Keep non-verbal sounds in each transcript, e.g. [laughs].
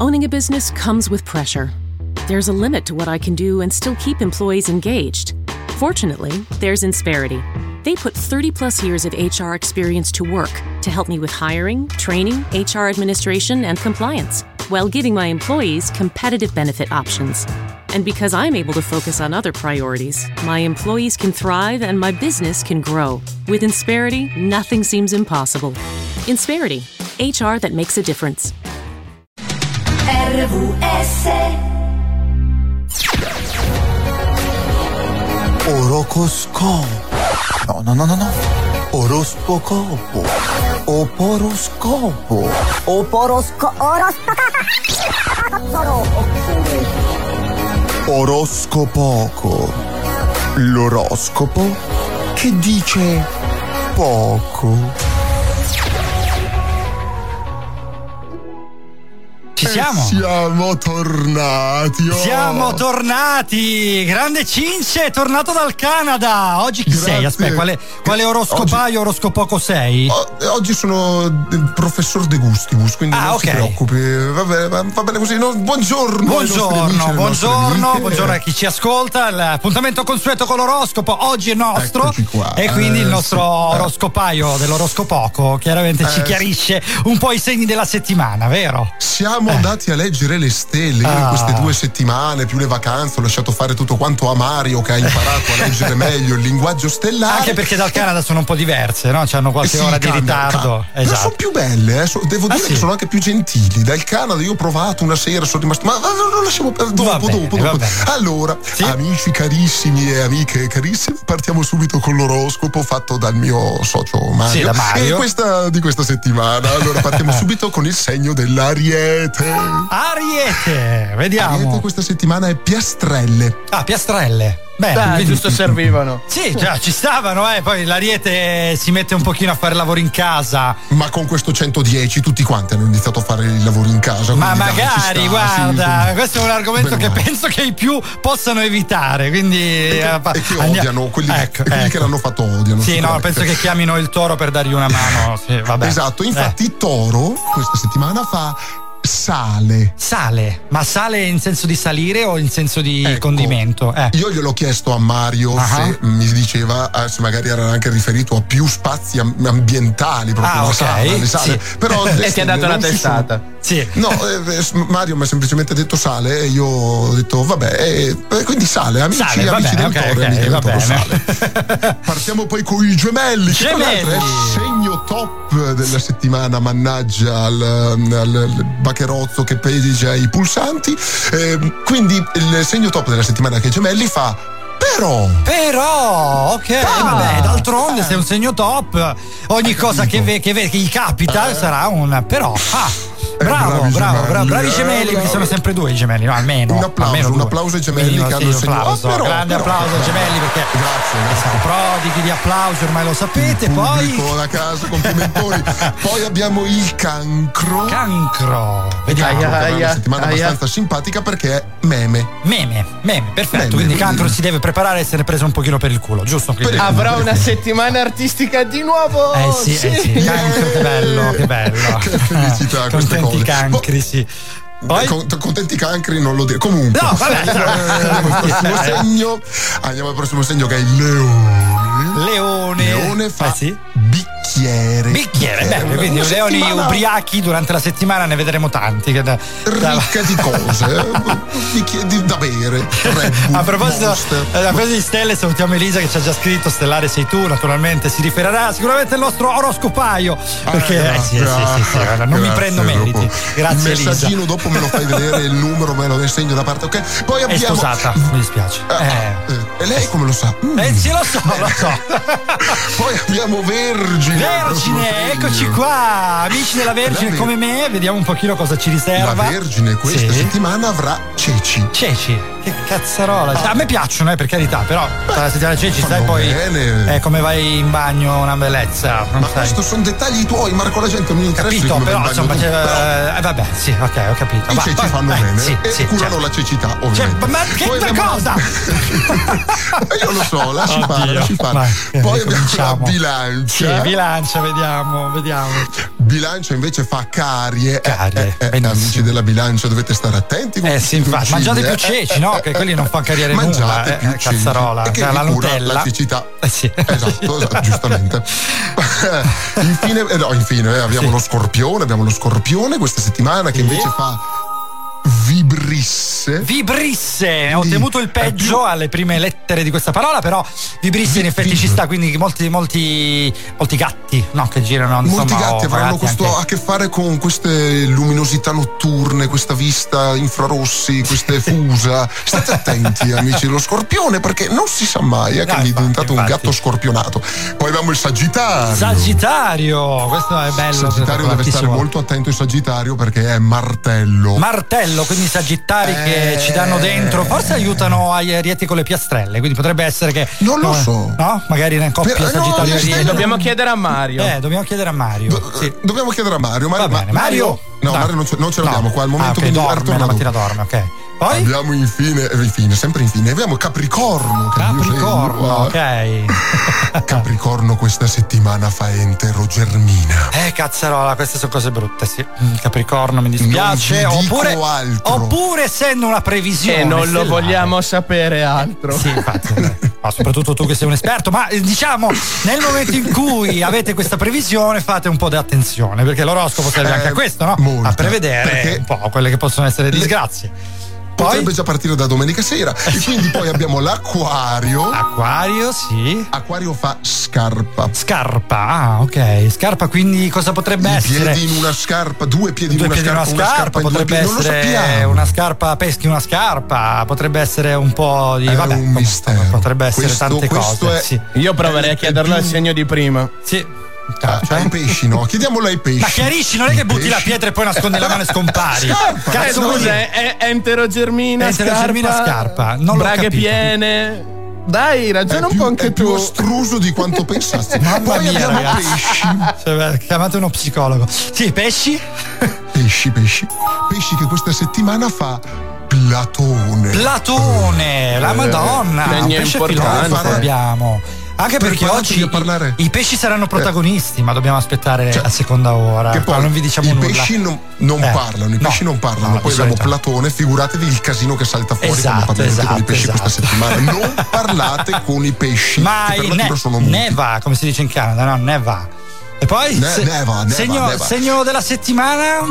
Owning a business comes with pressure. There's a limit to what I can do and still keep employees engaged. Fortunately, there's Insperity. They put 30 plus years of HR experience to work to help me with hiring, training, HR administration, and compliance, while giving my employees competitive benefit options. And because I'm able to focus on other priorities, my employees can thrive and my business can grow. With Insperity, nothing seems impossible. Insperity, HR that makes a difference. RVS Orocoscopo. No, no, no, no, no. Oroscopo. Oporoscopo. Oporosco... Oroscopoco. L'oroscopo che dice poco. Siamo? Siamo tornati. oh. Siamo tornati! Grande Cince, è tornato dal Canada! Oggi chi Grazie. sei? Aspetta, quale, quale oroscopaio, oroscopoco sei? O- Oggi sono il professor De Gustibus, quindi Ah, non ok. si preoccupi. Va bene, va- bene così. No, buongiorno. nostri amici, Buongiorno, buongiorno, buongiorno a chi ci ascolta. L'appuntamento consueto con l'oroscopo oggi è nostro. E quindi Eh, il nostro sì. Eh. oroscopaio dell'oroscopoco chiaramente ci Eh, chiarisce un po' i segni della settimana, vero? Siamo andati a leggere le stelle io in Ah. queste due settimane, più le vacanze, ho lasciato fare tutto quanto a Mario che ha imparato a leggere [laughs] meglio il linguaggio stellare. Anche perché dal Canada sono un po' diverse, no? C'hanno qualche Sì, ora di cambia, ritardo. cambia. Esatto. sono più belle, eh, so- devo Ah, dire sì? che sono anche più gentili. Dal Canada io ho provato una sera, sono rimasto. Ma lo lasciamo per dopo, Va dopo, dopo. Allora, Sì? amici carissimi e amiche carissime, partiamo subito con l'oroscopo fatto dal mio socio Mario. Sì, da Mario. E questa, di questa settimana. Allora, partiamo [laughs] subito con il segno dell'Ariete. Ariete, vediamo. Ariete questa settimana è piastrelle. Ah, piastrelle. Bene, Dai, vedi- giusto servivano. Sì, già, ci stavano, eh. Poi l'Ariete si mette un pochino a fare lavoro in casa. Ma con questo 110 tutti quanti hanno iniziato a fare i lavori in casa. Ma quindi dai, magari, sta, guarda, sì, questo è un argomento che male. penso che i più possano evitare. Quindi. eh, fa- e che odiano, quelli, Ecco, quelli ecco. che l'hanno fatto odiano. Sì, no, penso che chiamino il toro per dargli una mano. Sì, vabbè. Esatto, infatti Eh, Toro questa settimana fa sale. sale, ma sale in senso di salire o in senso di Ecco. condimento? Eh. Io gliel'ho chiesto a Mario Ah. se mi diceva eh, se magari era anche riferito a più spazi am- ambientali, proprio Ah, la ok, sala, sì. Però [laughs] E ti ha dato una sono- testata. Sì. No, eh, eh, Mario mi ha semplicemente detto sale e io ho detto vabbè, eh, eh, quindi sale, amici, Sale, amici bene, del ok, Toro, ok, amiche del sale. [laughs] Partiamo poi con i gemelli, che tra l'altro è il Gemelli. segno top della settimana, mannaggia al, al- al bacherozzo che peggia i pulsanti. Eh, quindi il segno top della settimana che gemelli fa però. Però, ok, Ah. vabbè, d'altronde se è un segno top, ogni cosa che, ve- che, ve- che gli capita sarà un però. Ah, bravo, bravi bravo, bravo, bravi eh, gemelli, bravi. sono sempre due i gemelli, no, almeno. Un applauso, almeno un applauso ai gemelli Minimo, che hanno sì, il un segno- applauso, Ah, però, grande però, applauso ai gemelli perché Grazie, grazie. siamo prodighi di applausi, ormai lo sapete. Poi Pubblico da casa, complimentoni. [laughs] Poi abbiamo il cancro. cancro, vediamo. Aia. È una Aia, settimana aia. abbastanza simpatica perché è meme. Meme, meme, perfetto. Meme, quindi cancro si deve preparare a essere preso un pochino per il culo, giusto? Quindi- Avrà una settimana artistica di nuovo. Eh sì, eh sì, cancro, che bello, che bello. [laughs] Che felicità [laughs] queste Contenti cose. cancri, sì. Poi? Con- contenti cancri non lo dire. Comunque. No, vabbè, [laughs] andiamo al prossimo segno. Andiamo al prossimo segno che è il leone. Leone. Leone fa Eh sì. Bicchiere. Bicchiere, quindi una leoni ubriachi durante la settimana ne vedremo tanti. Che da- da- Ricca di cose, eh, [laughs] bicchieri di- da bere. Bull, A proposito, eh, a proposito di stelle, salutiamo Elisa che ci ha già scritto Stellare sei tu, naturalmente si riferirà sicuramente al nostro oroscopaio. Perché Ah, eh, sì, sì, sì, sì, guarda, non mi prendo meriti. dopo. Grazie Il Elisa. messaggino dopo me lo fai vedere, il numero me lo segno da parte, ok? Poi È abbiamo. sposata, mi dispiace. Ah, Eh. eh, e lei come lo sa? Mm. Eh sì, lo so, lo so. [laughs] Poi abbiamo Vergine. Vergine, eccoci qua, amici della Vergine La Ver- come me, vediamo un pochino cosa ci La riserva. Vergine questa Sì. settimana avrà ceci. Ceci, che cazzarola. A me piacciono, eh, per carità, però la settimana ceci, sai poi bene. eh, come vai in bagno una bellezza. Ma sai. questo sono dettagli tuoi, Marco, la gente non mi interessa. capito, però insomma, tu. Però eh, vabbè, sì, ok, ho capito. I Va, ceci vai, fanno vai, bene sì, e sì, curano certo. la cecità, Cioè, ovviamente. ma che Poi abbiamo- cosa? [laughs] Io lo so, lasci Oddio. fare, lasci fare. Eh, Poi abbiamo la bilancia. Sì, bilancia. Bilancia, vediamo, vediamo. Bilancia invece fa carie. Carie, Eh, eh, benissimo. amici della bilancia dovete stare attenti. Eh sì, infatti, mangiate eh. più ceci, no? Che quelli non fanno carriere nulla, Mangiate eh, più eh, ceci. cazzarola, E che la Nutella. La cecità. Eh sì. Esatto, [laughs] esatto, giustamente. [laughs] infine, eh, no, infine eh, abbiamo Sì. lo scorpione, abbiamo lo scorpione questa settimana che invece fa vibrisse. Vibrisse, ho temuto il peggio alle prime lettere di questa parola, però vibrisse in effetti ci sta, quindi molti, molti, molti gatti, no, che girano, insomma, Molti gatti avranno questo anche- a che fare con queste luminosità notturne, questa vista infrarossi, queste fusa. State attenti, [laughs] amici dello scorpione, perché non si sa mai eh, che No, vi è infatti, diventato un infatti. gatto scorpionato. Poi abbiamo il Sagittario. Sagittario, questo è bello. Sagittario deve stare molto attento il Sagittario perché è martello. Martello, quindi sagittari che Eh. ci danno dentro, forse aiutano agli arieti con le piastrelle, quindi potrebbe essere che... Non lo no, so. No? Magari in coppia Per- no, sagittario io arieti. stai- Dobbiamo chiedere a Mario. Eh, dobbiamo chiedere a Mario. Do- sì. Dobbiamo chiedere a Mario. Mario, Va bene, ma- Mario? No, Mario non ce, non ce l'abbiamo No. qua al momento. Ah, ok, quindi dorme, la mattina dorme, ok. Poi? Abbiamo infine, eh, infine, sempre infine, abbiamo Capricorno. Capricorno, ok. [laughs] Capricorno questa settimana fa entero germina. Eh, cazzarola, queste sono cose brutte, sì. Mm, Capricorno mi dispiace. Non vi dico oppure, altro. oppure essendo una previsione. E non lo stellare. vogliamo sapere altro. Sì, infatti. [laughs] Ma soprattutto tu che sei un esperto, ma eh, diciamo nel momento in cui avete questa previsione fate un po' di attenzione, perché l'oroscopo serve Eh, anche a questo, no? molta, a prevedere un po' quelle che possono essere disgrazie. Potrebbe Poi già partire da domenica sera. E [laughs] quindi poi abbiamo l'Aquario. Acquario, sì. Acquario fa scarpa. Scarpa, ah, ok. Scarpa, quindi cosa potrebbe I essere? piedi in una scarpa, due piedi in Due una piedi in scarpa, una scarpa, in due potrebbe piedi. Non lo essere sappiamo. una scarpa, peschi una scarpa, potrebbe essere un po' di. È vabbè, un mistero. Potrebbe essere Questo- tante questo cose. è- Sì. Io proverei È- a chiederlo al segno di prima. sì. Ah, Cioè? ai pesci, no? Chiediamolo ai pesci. Ma chiarisci, non è che butti la pietra e poi nascondi la mano e scompari. Scarpa. Eh, Cazzo dire? è, è enterogermina, Enterogermina scarpa, scarpa, non braghe piene. Dai, È ragiona un più, po' è anche più tu. astruso di quanto pensassi. [laughs] Mamma Poi mia, ragazzi. pesci. [laughs] Cioè, chiamate uno psicologo. Sì, pesci? Pesci, pesci. Pesci che questa settimana fa Platone. Platone, la Madonna. Un pesce importante. filosofo abbiamo. Anche Per perché parlarci oggi a i, i pesci saranno protagonisti, ma dobbiamo aspettare Cioè, la seconda ora. Che poi non vi diciamo i nulla. pesci non, non Eh, parlano, i no. pesci non parlano. No, Poi abbiamo solito. Platone, figuratevi il casino che salta fuori Esatto, quando parlerete con i esatto, pesci questa esatto. settimana. Non [laughs] parlate con i pesci. che Mai per natura ne- sono muti. neva, come si dice in Canada, no? Neva. E poi? Ne- neva, neva, segno, neva. segno della settimana?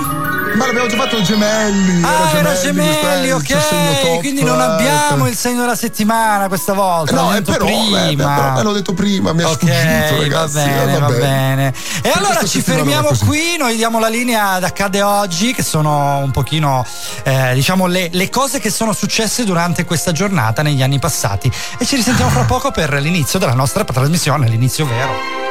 Ma l'abbiamo già fatto gemelli. Ah, era gemelli, è ok. top, Quindi non eh, abbiamo il segno della settimana questa volta. No, l'ho eh, però, prima. eh, però me l'ho detto prima, mi ha Ok, sfuggito, ragazzi. va bene, eh, va vabbè. bene. E allora questa ci fermiamo va qui, noi diamo la linea ad accade oggi, che sono un pochino, eh, diciamo, le, le cose che sono successe durante questa giornata negli anni passati. E ci risentiamo fra poco per l'inizio della nostra trasmissione, l'inizio vero.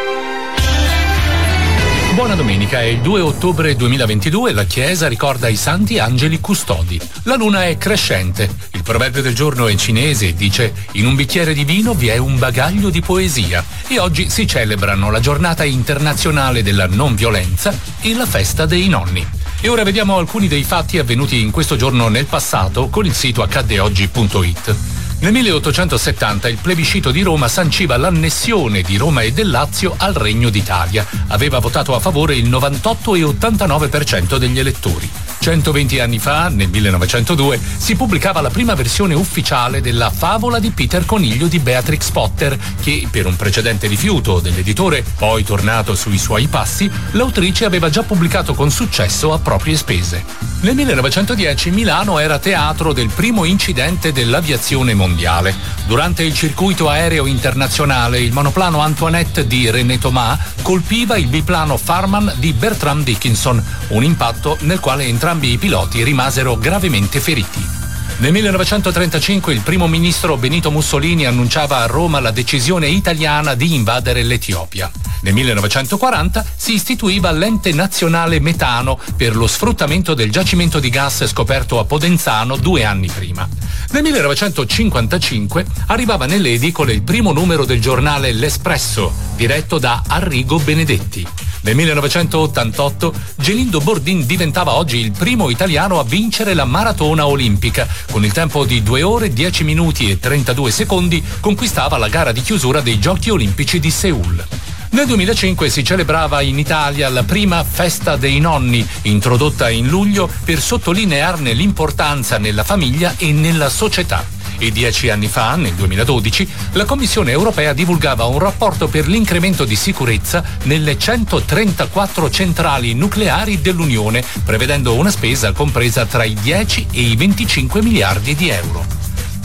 Buona domenica, è il 2 ottobre 2022 la Chiesa ricorda i santi angeli custodi. La luna è crescente. Il proverbio del giorno è cinese e dice in un bicchiere di vino vi è un bagaglio di poesia. E oggi si celebrano la giornata internazionale della non violenza e la festa dei nonni. E ora vediamo alcuni dei fatti avvenuti in questo giorno nel passato con il sito accaddeoggi.it. Nel 1870 il plebiscito di Roma sanciva l'annessione di Roma e del Lazio al Regno d'Italia. Aveva votato a favore il 98,89% degli elettori. 120 anni fa, nel 1902, si pubblicava la prima versione ufficiale della favola di Peter Coniglio di Beatrix Potter, che, per un precedente rifiuto dell'editore, poi tornato sui suoi passi, l'autrice aveva già pubblicato con successo a proprie spese. Nel 1910 Milano era teatro del primo incidente dell'aviazione mondiale. Durante il circuito aereo internazionale, il monoplano Antoinette di René Thomas colpiva il biplano Farman di Bertram Dickinson, un impatto nel quale entrambi i piloti rimasero gravemente feriti. Nel 1935 il primo ministro Benito Mussolini annunciava a Roma la decisione italiana di invadere l'Etiopia. Nel 1940 si istituiva l'ente nazionale metano per lo sfruttamento del giacimento di gas scoperto a Podenzano due anni prima. Nel 1955 arrivava nelle edicole il primo numero del giornale L'Espresso, diretto da Arrigo Benedetti. Nel 1988 Gelindo Bordin diventava oggi il primo italiano a vincere la maratona olimpica. Con il tempo di 2 ore 10 minuti e 32 secondi conquistava la gara di chiusura dei Giochi Olimpici di Seul. Nel 2005 si celebrava in Italia la prima festa dei nonni, introdotta in luglio per sottolinearne l'importanza nella famiglia e nella società e dieci anni fa, nel 2012, la Commissione europea divulgava un rapporto per l'incremento di sicurezza nelle 134 centrali nucleari dell'Unione, prevedendo una spesa compresa tra i 10 e i 25 miliardi di euro.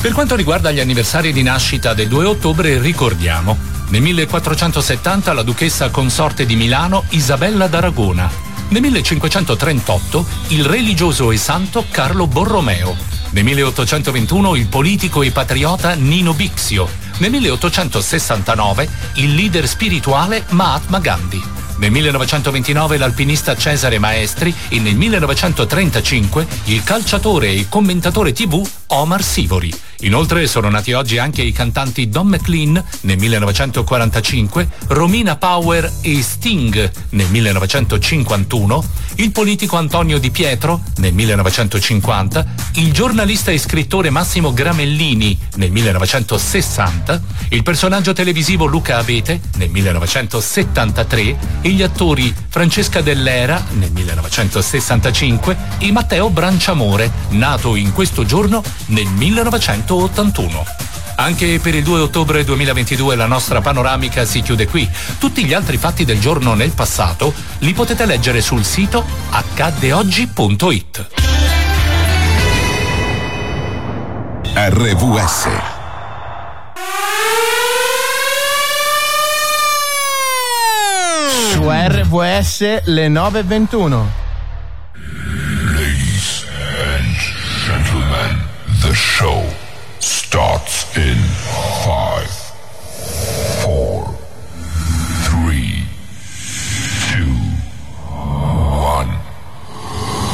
Per quanto riguarda gli anniversari di nascita del 2 ottobre, ricordiamo. Nel 1470 la duchessa consorte di Milano Isabella d'Aragona. Nel 1538 il religioso e santo Carlo Borromeo. Nel 1821 il politico e patriota Nino Bixio. Nel 1869 il leader spirituale Mahatma Gandhi. Nel 1929 l'alpinista Cesare Maestri e nel 1935 il calciatore e commentatore tv Omar Sivori. Inoltre sono nati oggi anche i cantanti Don McLean nel 1945, Romina Power e Sting nel 1951, il politico Antonio Di Pietro nel 1950, il giornalista e scrittore Massimo Gramellini nel 1960, il personaggio televisivo Luca Abete nel 1973 e gli attori Francesca Dell'Era nel 1965 e Matteo Branciamore, nato in questo giorno nel 1981. Anche per il 2 ottobre 2022 la nostra panoramica si chiude qui. Tutti gli altri fatti del giorno nel passato li potete leggere sul sito accaddeoggi.it. RVS Su RVS le 9.21. the show starts in five, four, three, two, one,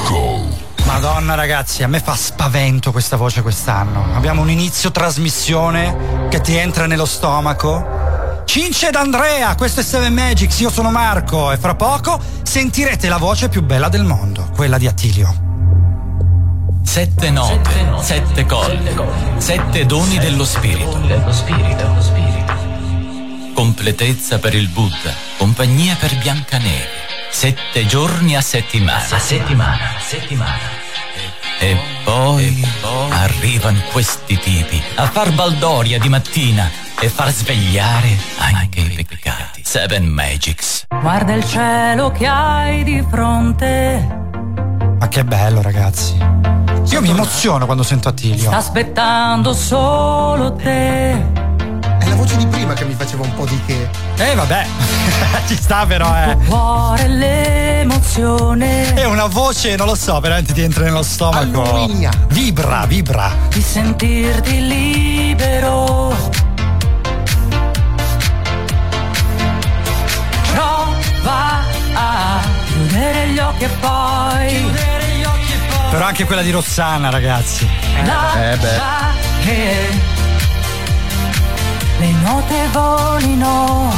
go. Madonna ragazzi, a me fa spavento questa voce quest'anno. Abbiamo un inizio trasmissione che ti entra nello stomaco. Cince ed Andrea, questo è Seven Magics, io sono Marco e fra poco sentirete la voce più bella del mondo, quella di Attilio. Sette note, sette colle, sette doni dello spirito. Completezza per il Buddha, compagnia per Biancaneve. Sette giorni a settimana. A settimana, settimana. E poi, arrivano questi tipi a far baldoria di mattina e far svegliare anche i peccati. Seven Magics. Guarda il cielo che hai di fronte. Ma che bello ragazzi. Io mi emoziono quando sento Attilio. Sta aspettando solo te. È la voce di prima che mi faceva un po' di che. Eh vabbè, [laughs] ci sta però eh. Cuore l'emozione È una voce, non lo so, veramente ti entra nello stomaco. Alluminia. Vibra, vibra. di sentirti libero. Prova a chiudere gli occhi e poi Però anche quella di Rossana, ragazzi. Eh beh. che le note volino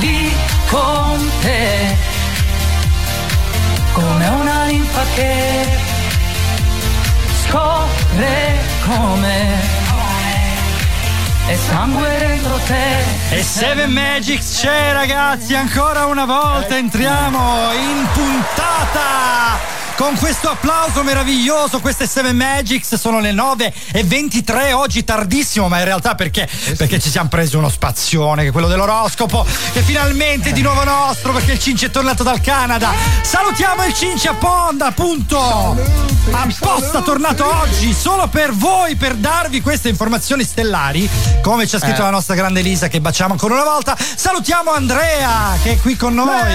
lì con te come una linfa che scorre come e sangue dentro te E Seven Magics c'è ragazzi, ancora una volta entriamo in puntata con questo applauso meraviglioso. Queste Seven Magics sono le 9 e 23 oggi tardissimo, ma in realtà perché? Perché ci siamo presi uno spazione, che è quello dell'oroscopo, che finalmente è di nuovo nostro perché il Cinci è tornato dal Canada. Salutiamo il Cinci a Ponda, appunto. Apposta tornato oggi solo per voi, per darvi queste informazioni stellari. Come ci ha scritto la nostra grande Elisa, che baciamo ancora una volta. Salutiamo Andrea, che è qui con noi.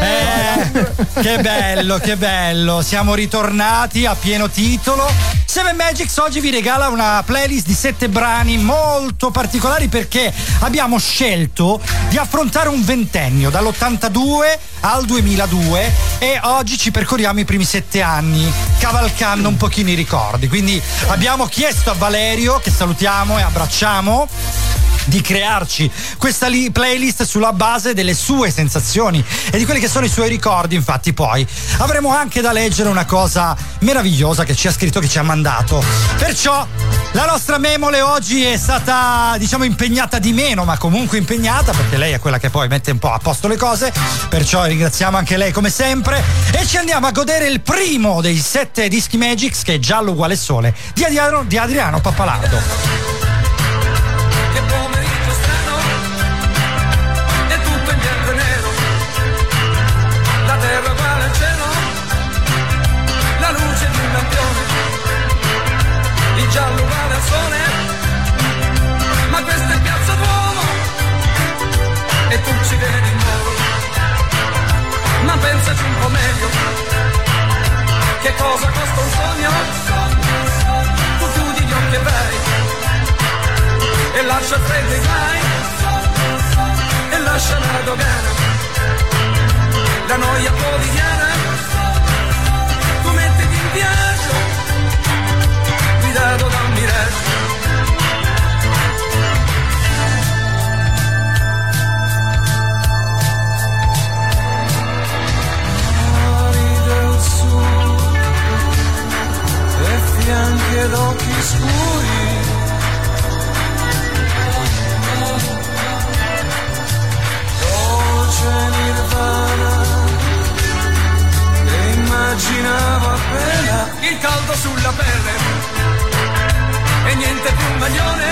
Eh, che bello, che bello. Siamo ritornati a pieno titolo. Seven Magics oggi vi regala una playlist di sette brani molto particolari perché abbiamo scelto di affrontare un ventennio dall'82 al 2002 e oggi ci percorriamo i primi sette anni cavalcando un pochino i ricordi. Quindi abbiamo chiesto a Valerio, che salutiamo e abbracciamo, di crearci questa li- playlist sulla base delle sue sensazioni e di quelli che sono i suoi ricordi. Infatti, poi avremo anche da leggere una cosa meravigliosa che ci ha scritto, che ci ha mandato. Perciò la nostra memole oggi è stata, diciamo, impegnata di meno, ma comunque impegnata, perché lei è quella che poi mette un po' a posto le cose. Perciò ringraziamo anche lei come sempre. E ci andiamo a godere il primo dei sette dischi Magix, che è Giallo uguale sole, di Adriano, di Adriano Pappalardo. Cosa costa un sogno? Tu chiudi gli occhi e vai. E lascia freddo i guai. E lascia la dogana. La noia quotidiana. Tu mettiti in viaggio. Guidato da un miraggio fianchi ed occhi scuri. Dolce nirvana e immaginavo appena. Il caldo sulla pelle e niente più maglione.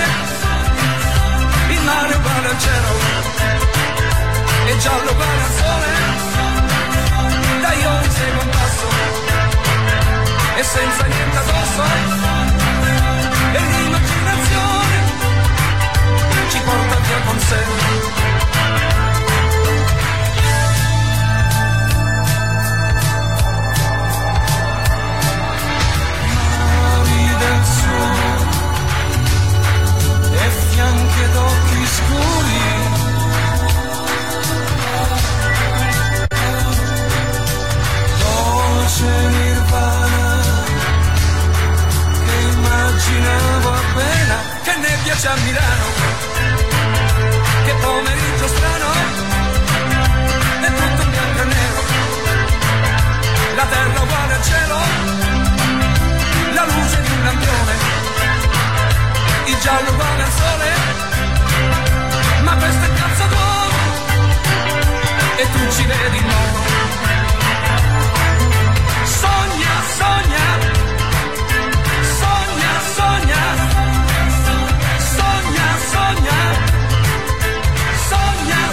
Il mare uguale al cielo e giallo uguale al sole. Dai io inseguo un passo e senza niente addosso con sé. Mari del sud e fianchi ed occhi scuri. Dolce nirvana che immaginavo appena che nebbia c'è a Milano pomeriggio strano. È tutto in bianco e nero. La terra uguale al cielo. La luce di un lampione, il giallo uguale al sole, ma questa è piazza Duomo e tu ci vedi nuovo. Sogna, sogna, sogna, sogna, sogna, sogna, sogna, sognar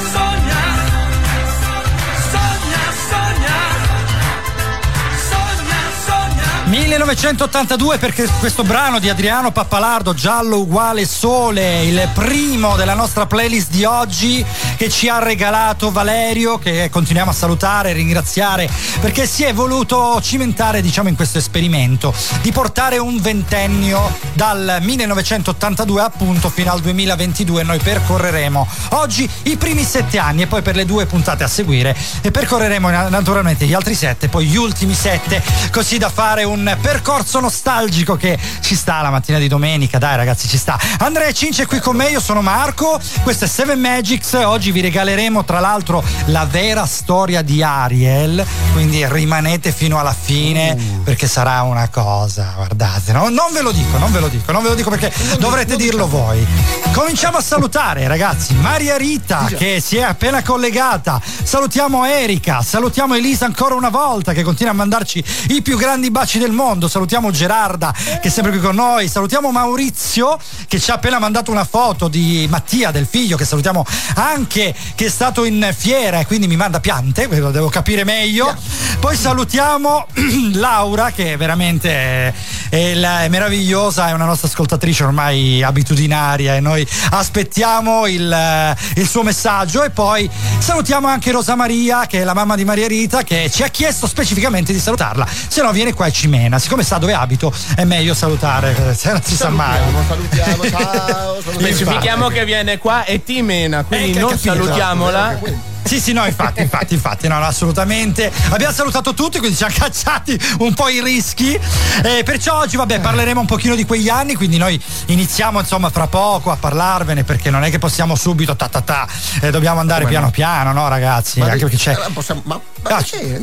1982 perché questo brano di Adriano Pappalardo, Giallo uguale sole, il primo della nostra playlist di oggi che ci ha regalato Valerio, che continuiamo a salutare e ringraziare perché si è voluto cimentare diciamo in questo esperimento di portare un ventennio dal 1982 appunto fino al 2022 noi percorreremo oggi i primi sette anni e poi per le due puntate a seguire e percorreremo na- naturalmente gli altri sette poi gli ultimi sette così da fare un percorso nostalgico che ci sta la mattina di domenica. Dai ragazzi ci sta. Andrea Cince qui con me io sono Marco. Questo è Seven Magics. Oggi vi regaleremo tra l'altro la vera storia di Ariel. Quindi rimanete fino alla fine perché sarà una cosa guardate no? non ve lo dico non ve lo dico non ve lo dico perché dovrete dirlo voi. Cominciamo a salutare ragazzi Maria Rita che si è appena collegata. Salutiamo Erika salutiamo Elisa ancora una volta che continua a mandarci i più grandi baci del mondo salutiamo Gerarda che è sempre qui con noi. Salutiamo Maurizio che ci ha appena mandato una foto di Mattia del figlio che salutiamo anche che è stato in fiera e quindi mi manda piante lo devo capire meglio. Poi salutiamo [clears throat] Laura che veramente è, è la- è meravigliosa è una nostra ascoltatrice ormai abitudinaria e noi aspettiamo il, il suo messaggio. E poi salutiamo anche Rosa Maria che è la mamma di Maria Rita che ci ha chiesto specificamente di salutarla. Se no viene qua e ci mena siccome sa dove abito è meglio salutare eh, se non si sa mai Salutiamo, [laughs] ciao. Infatti. Specifichiamo che viene qua e ti mena, quindi Eh, non capito. salutiamola. Sì, Sì, no, infatti, infatti, infatti, no, no, assolutamente. Abbiamo salutato tutti, quindi ci hanno cacciati un po' i rischi. Eh, perciò oggi, vabbè, parleremo un pochino di quegli anni, quindi noi iniziamo, insomma, fra poco a parlarvene, perché non è che possiamo subito ta ta ta, eh, dobbiamo andare Come piano no? piano, no, ragazzi? Ma Anche perché c'è. possiamo- ma- ma Ah, c'è,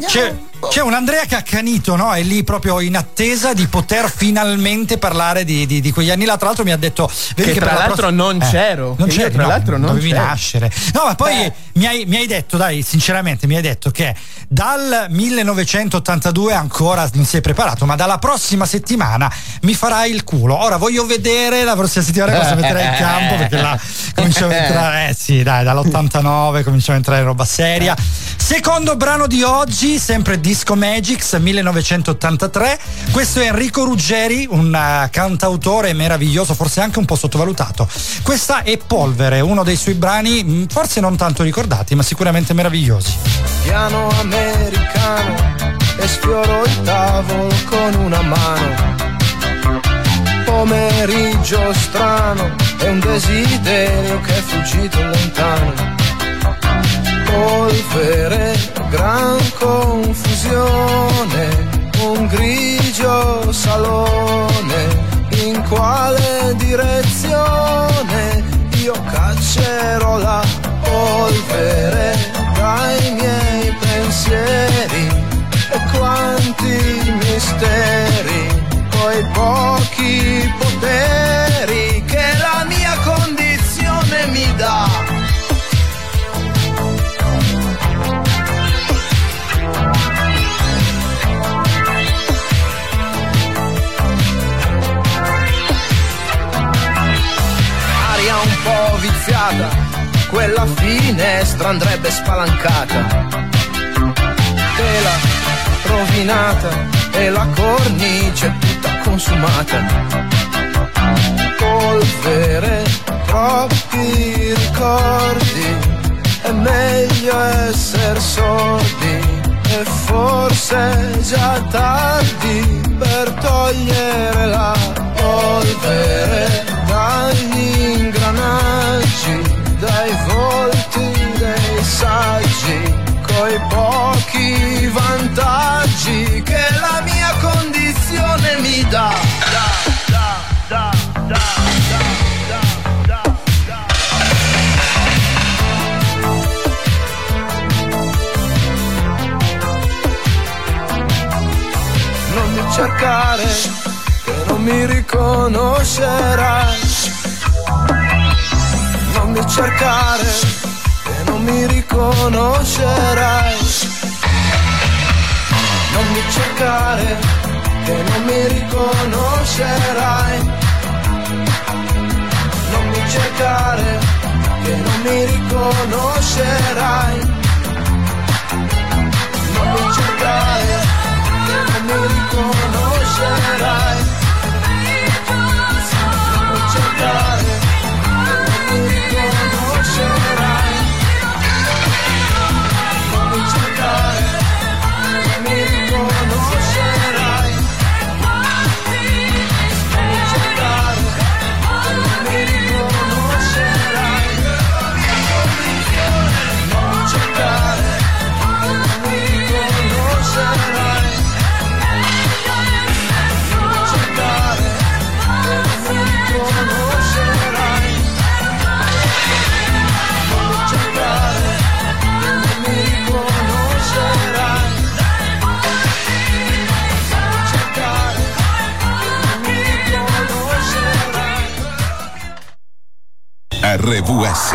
c'è un Andrea che ha accanito, no? È lì proprio in attesa di poter finalmente parlare di, di- di quegli anni là. Tra l'altro mi ha detto. vedi Che per tra la l'altro prossima- non Eh, c'ero. Non Che c'eri, tra no, l'altro non dovevi c'ero. nascere. No, ma poi Eh. mi hai, mi hai detto, dai, sinceramente, mi hai detto che dal 1982 ancora non sei preparato, ma dalla prossima settimana mi farai il culo. Ora voglio vedere la prossima settimana cosa metterai in campo perché là [laughs] cominciamo a entrare. Eh sì, dai, dall'89 cominciamo a entrare in roba seria. Secondo brano di oggi, sempre Disco Magics 1983. Questo è Enrico Ruggeri, un eh, cantautore meraviglioso, forse anche un po' sottovalutato. Questa è Polvere, uno dei suoi brani, mh, forse non tanto ricordati, ma sicuramente meravigliosi. piano americano e sfioro il tavolo con una mano. Pomeriggio strano è un desiderio che è fuggito lontano. Polvere, gran confusione, un grigio salone. In quale direzione io caccerò la polvere dai miei pensieri e quanti misteri, poi pochi poteri che la mia condizione mi dà. un po' viziata, quella finestra andrebbe spalancata. Tela rovinata e la cornice tutta consumata. Polvere, troppi ricordi, è meglio essere sordi. E forse è già tardi per togliere la polvere dagli ingranaggi, dai volti dei saggi, coi pochi vantaggi che la mia condizione mi dà. Da, da, cercare, che non mi riconoscerai. Non mi cercare, che non mi riconoscerai. Non mi cercare, che non mi riconoscerai. Non mi cercare, che non mi riconoscerai. Non mi cercare, che non mi riconoscerai. Non mi cercare, RVS.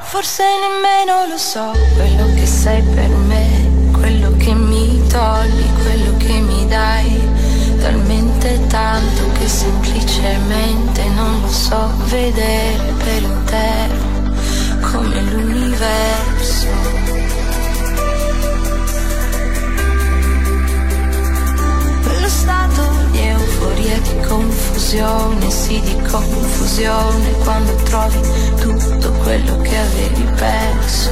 Forse nemmeno lo so quello che sei per me, quello che mi togli, quello che mi dai, talmente tanto che semplicemente non lo so vedere per intero, come l'universo. Quello stato di euforia, di confusione, sì di confusione, quando trovi tutto quello che avevi perso.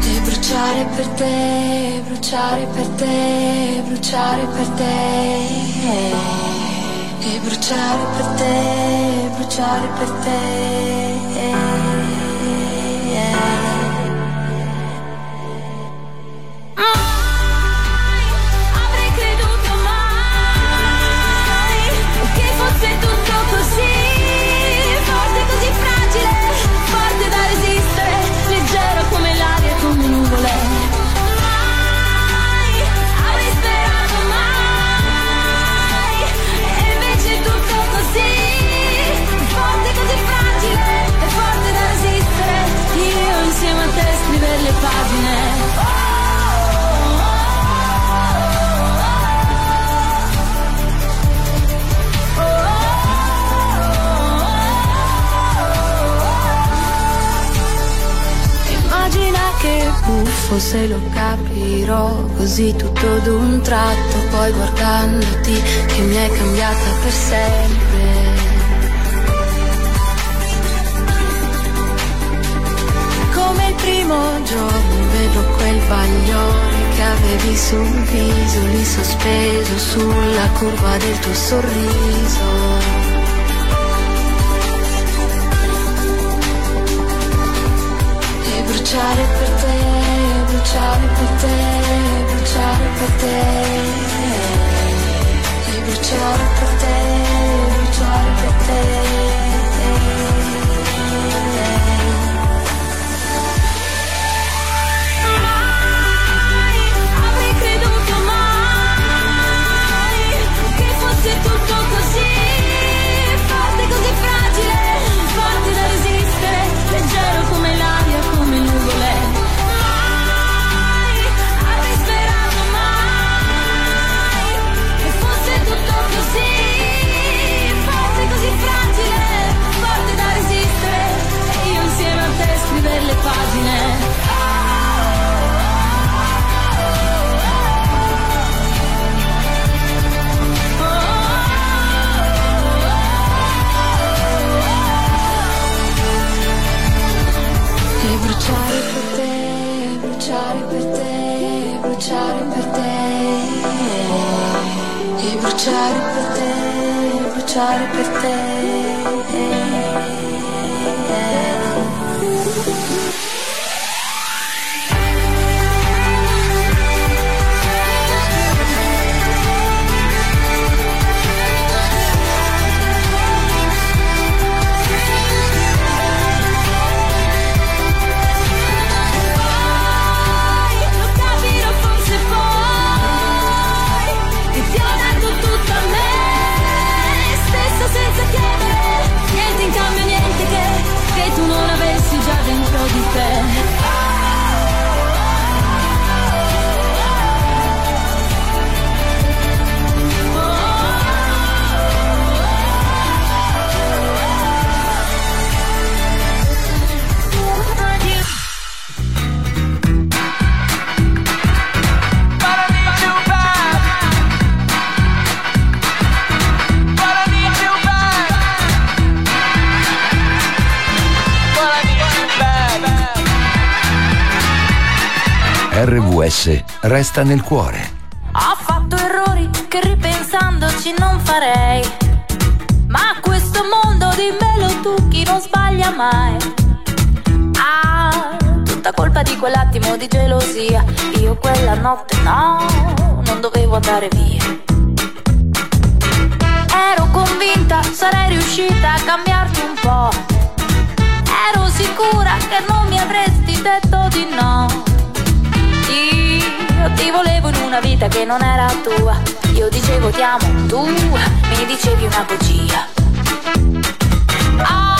E bruciare per te, bruciare per te, bruciare per te. E bruciare per te, bruciare per te. Buffo se lo capirò così tutto d'un tratto, poi guardandoti che mi hai cambiata per sempre. Come il primo giorno vedo quel bagliore che avevi sul viso, lì sospeso sulla curva del tuo sorriso. E bruciare per te, bruciare per te, bruciare per te. E bruciare per te, bruciare per te. Bruciare per te, bruciare per te. RVS resta nel cuore. Ho fatto errori che ripensandoci non farei. Ma questo mondo dimmelo tu chi non sbaglia mai. Ah, tutta colpa di quell'attimo di gelosia. Io quella notte no, non dovevo andare via. Ero convinta sarei riuscita a cambiarti un po'. Ero sicura che non mi avresti detto di no. Io ti volevo in una vita che non era tua. Io dicevo ti amo, tu mi dicevi una bugia. Ah,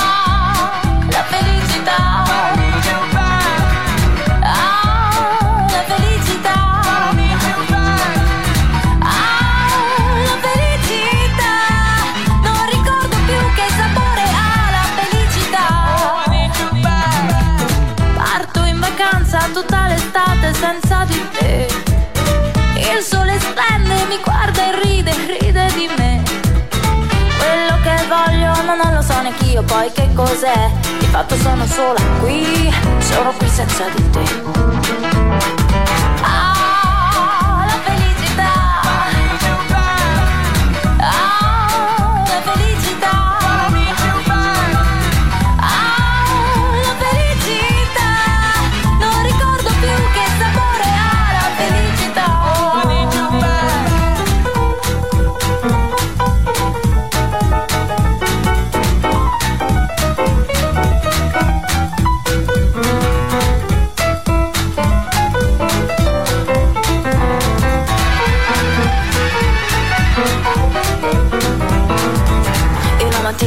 neanch'io poi che cos'è. Di fatto sono sola qui, sono qui senza di te.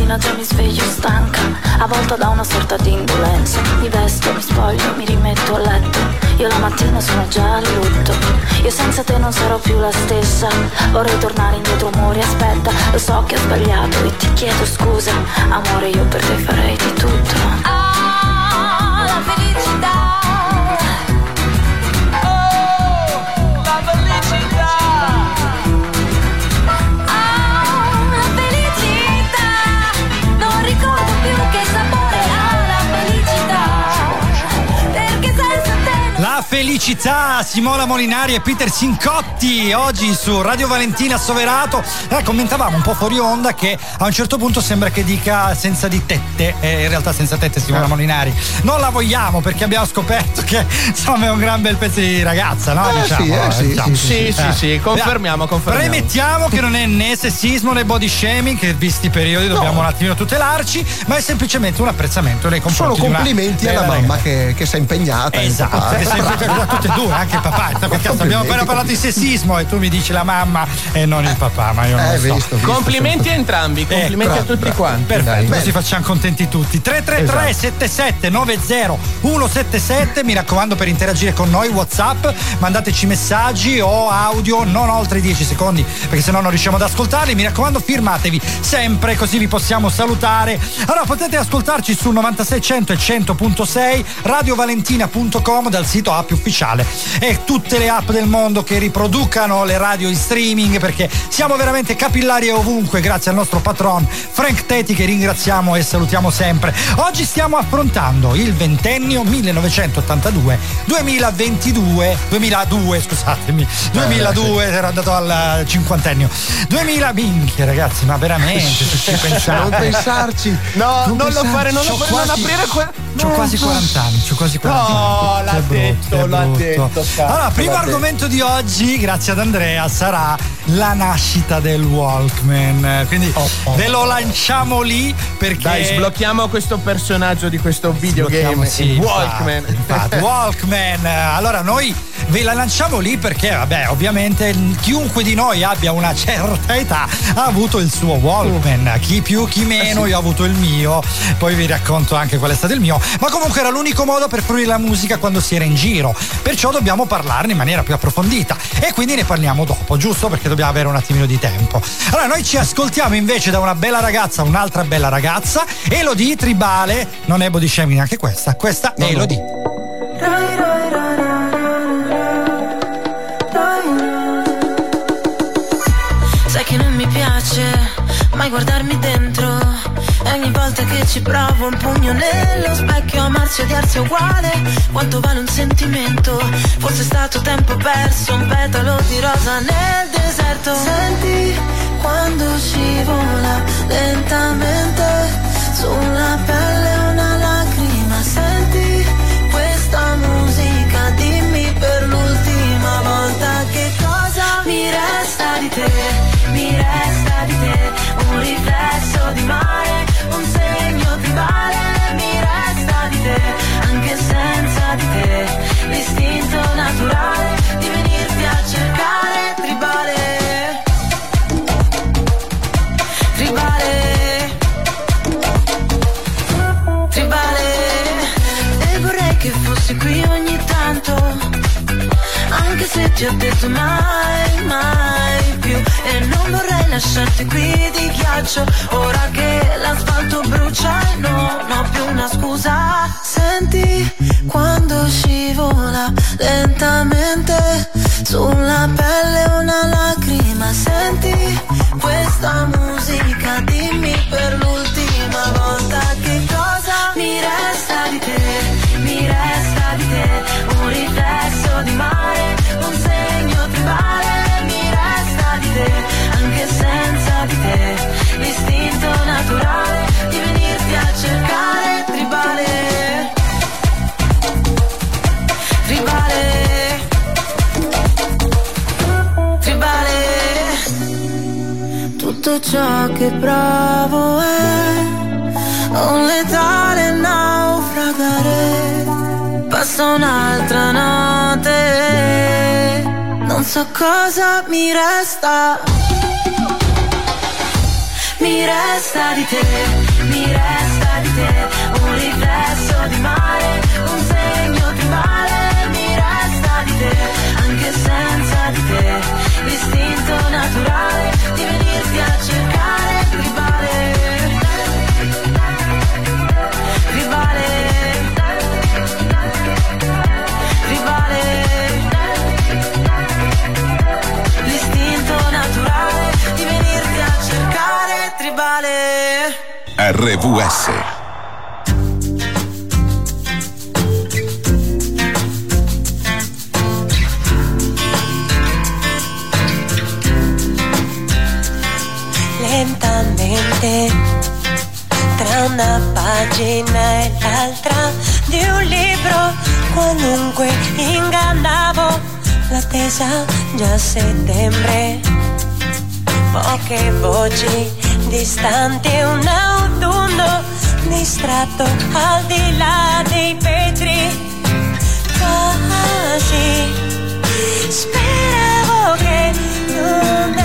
Mattina già mi sveglio stanca, avvolta da una sorta di indolenza. Mi vesto, mi spoglio, mi rimetto a letto. Io la mattina sono già a lutto. Io senza te non sarò più la stessa. Vorrei tornare indietro, amore, aspetta. Lo so che ho sbagliato e ti chiedo scusa. Amore, io per te farei di tutto. Ah, la felicità. Felicità, Simona Molinari e Peter Sincotti, oggi su Radio Valentina Soverato. Eh, commentavamo un po' fuori onda che a un certo punto sembra che dica senza di tette, eh, in realtà senza tette Simona Molinari. Non la vogliamo perché abbiamo scoperto che insomma è un gran bel pezzo di ragazza, no? Eh, diciamo, sì, eh, sì, diciamo. sì, sì, sì, sì, confermiamo, confermiamo. Premettiamo che non è né sessismo né body shaming, che visti i periodi dobbiamo un attimino tutelarci, ma è semplicemente un apprezzamento nei Sono confronti una complimenti alla mamma che, che si è impegnata. Esatto, papà. che sei tutte e due, anche il papà. [laughs] Abbiamo appena parlato di sessismo e tu mi dici la mamma e non il papà, ma io non Eh, lo so. visto, visto, Complimenti a entrambi, complimenti a Ecco, tutti quanti. Perfetto, dai. così facciamo contenti tutti. 333 77 90 177, mi raccomando per interagire con noi WhatsApp, mandateci messaggi o audio non oltre i 10 secondi, perché sennò non riusciamo ad ascoltarli. Mi raccomando, firmatevi sempre così vi possiamo salutare. Allora potete ascoltarci su 9600 e 100.6 radiovalentina.com dal sito app ufficiale e tutte le app del mondo che riproducano le radio in streaming perché siamo veramente capillari ovunque grazie al nostro patron Frank Teti che ringraziamo e salutiamo sempre. Oggi stiamo affrontando il ventennio 1982-2022 2002 scusatemi 2002 era andato al cinquantennio 2000 minchia ragazzi ma veramente se ci pensate Non pensarci. No, non, lo pensarci. fare, non lo C'ho fare, non quasi- aprire quel. C'ho quasi 40 anni, c'ho quasi 40 No, anni. l'ha Che brutto, detto, l'ha cazzo, Allora, primo argomento di oggi, grazie ad Andrea, sarà la nascita del Walkman. Quindi ve lo lanciamo lì perché. Dai, sblocchiamo questo personaggio di questo videogame. Sì, infatti, Walkman. infatti, [laughs] Walkman. Allora noi ve la lanciamo lì perché, vabbè, ovviamente chiunque di noi abbia una certa età ha avuto il suo Walkman. Chi più, chi meno, io ho avuto il mio. Poi vi racconto anche qual è stato il mio. Ma comunque era l'unico modo per fruire la musica quando si era in giro. Perciò dobbiamo parlarne in maniera più approfondita. E quindi ne parliamo dopo, giusto? Perché dobbiamo avere un attimino di tempo. Allora noi ci ascoltiamo invece da una bella ragazza, un'altra bella ragazza, Elodie Tribale. Non è body shaming anche questa. Questa è Elodie. Sai che non mi piace mai guardarmi volta che ci provo un pugno nello specchio Amarsi e odiarsi è uguale. Quanto vale un sentimento? Forse è stato tempo perso Un petalo di rosa nel deserto. Senti quando scivola lentamente Sulla pelle una lacrima. Senti questa musica Dimmi per l'ultima volta Che cosa mi resta di te ti ho detto mai, mai più E non vorrei lasciarti qui di ghiaccio. Ora che l'asfalto brucia e non ho più una scusa. Senti quando scivola lentamente Sulla pelle una lacrima. Senti questa musica Dimmi per l'ultima volta Che cosa mi resta di te L'istinto naturale Di venirti a cercare Tribale Tribale Tribale Tutto ciò che provo è un letale naufragare. Passa un'altra notte, non so cosa mi resta. Mi resta di te, mi resta di te, un riflesso di mare, RVS. lentamente tra una pagina e l'altra di un libro qualunque ingannavo l'attesa già settembre poche voci distanti un autunno distratto al di là dei vetri quasi speravo che non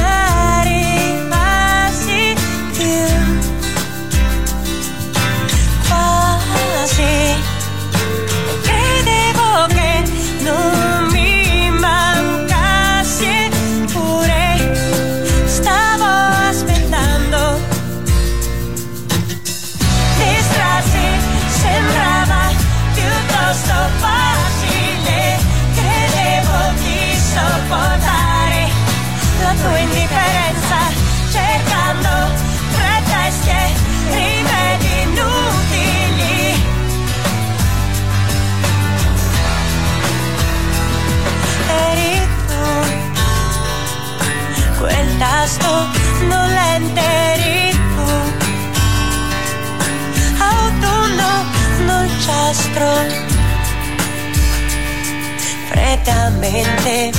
freddamente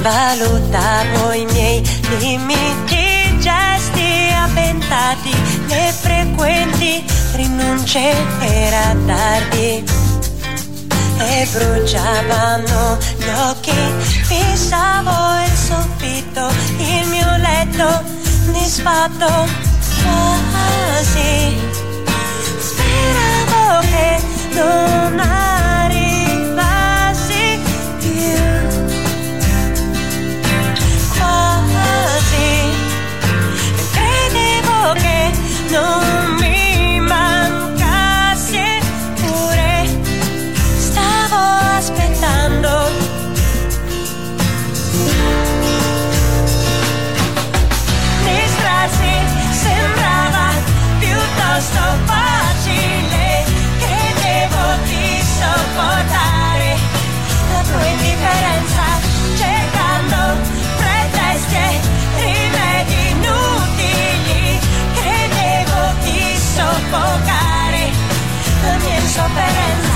valutavo i miei limiti gesti avventati le frequenti rinunce era tardi e bruciavano gli occhi, fissavo il soffitto, il mio letto disfatto quasi. Speravo che non non mi mancassi eppure stavo aspettando. Distrarsi sembrava piuttosto facile, credevo di sopportare la tua indifferenza, soffocare la mia insofferenza.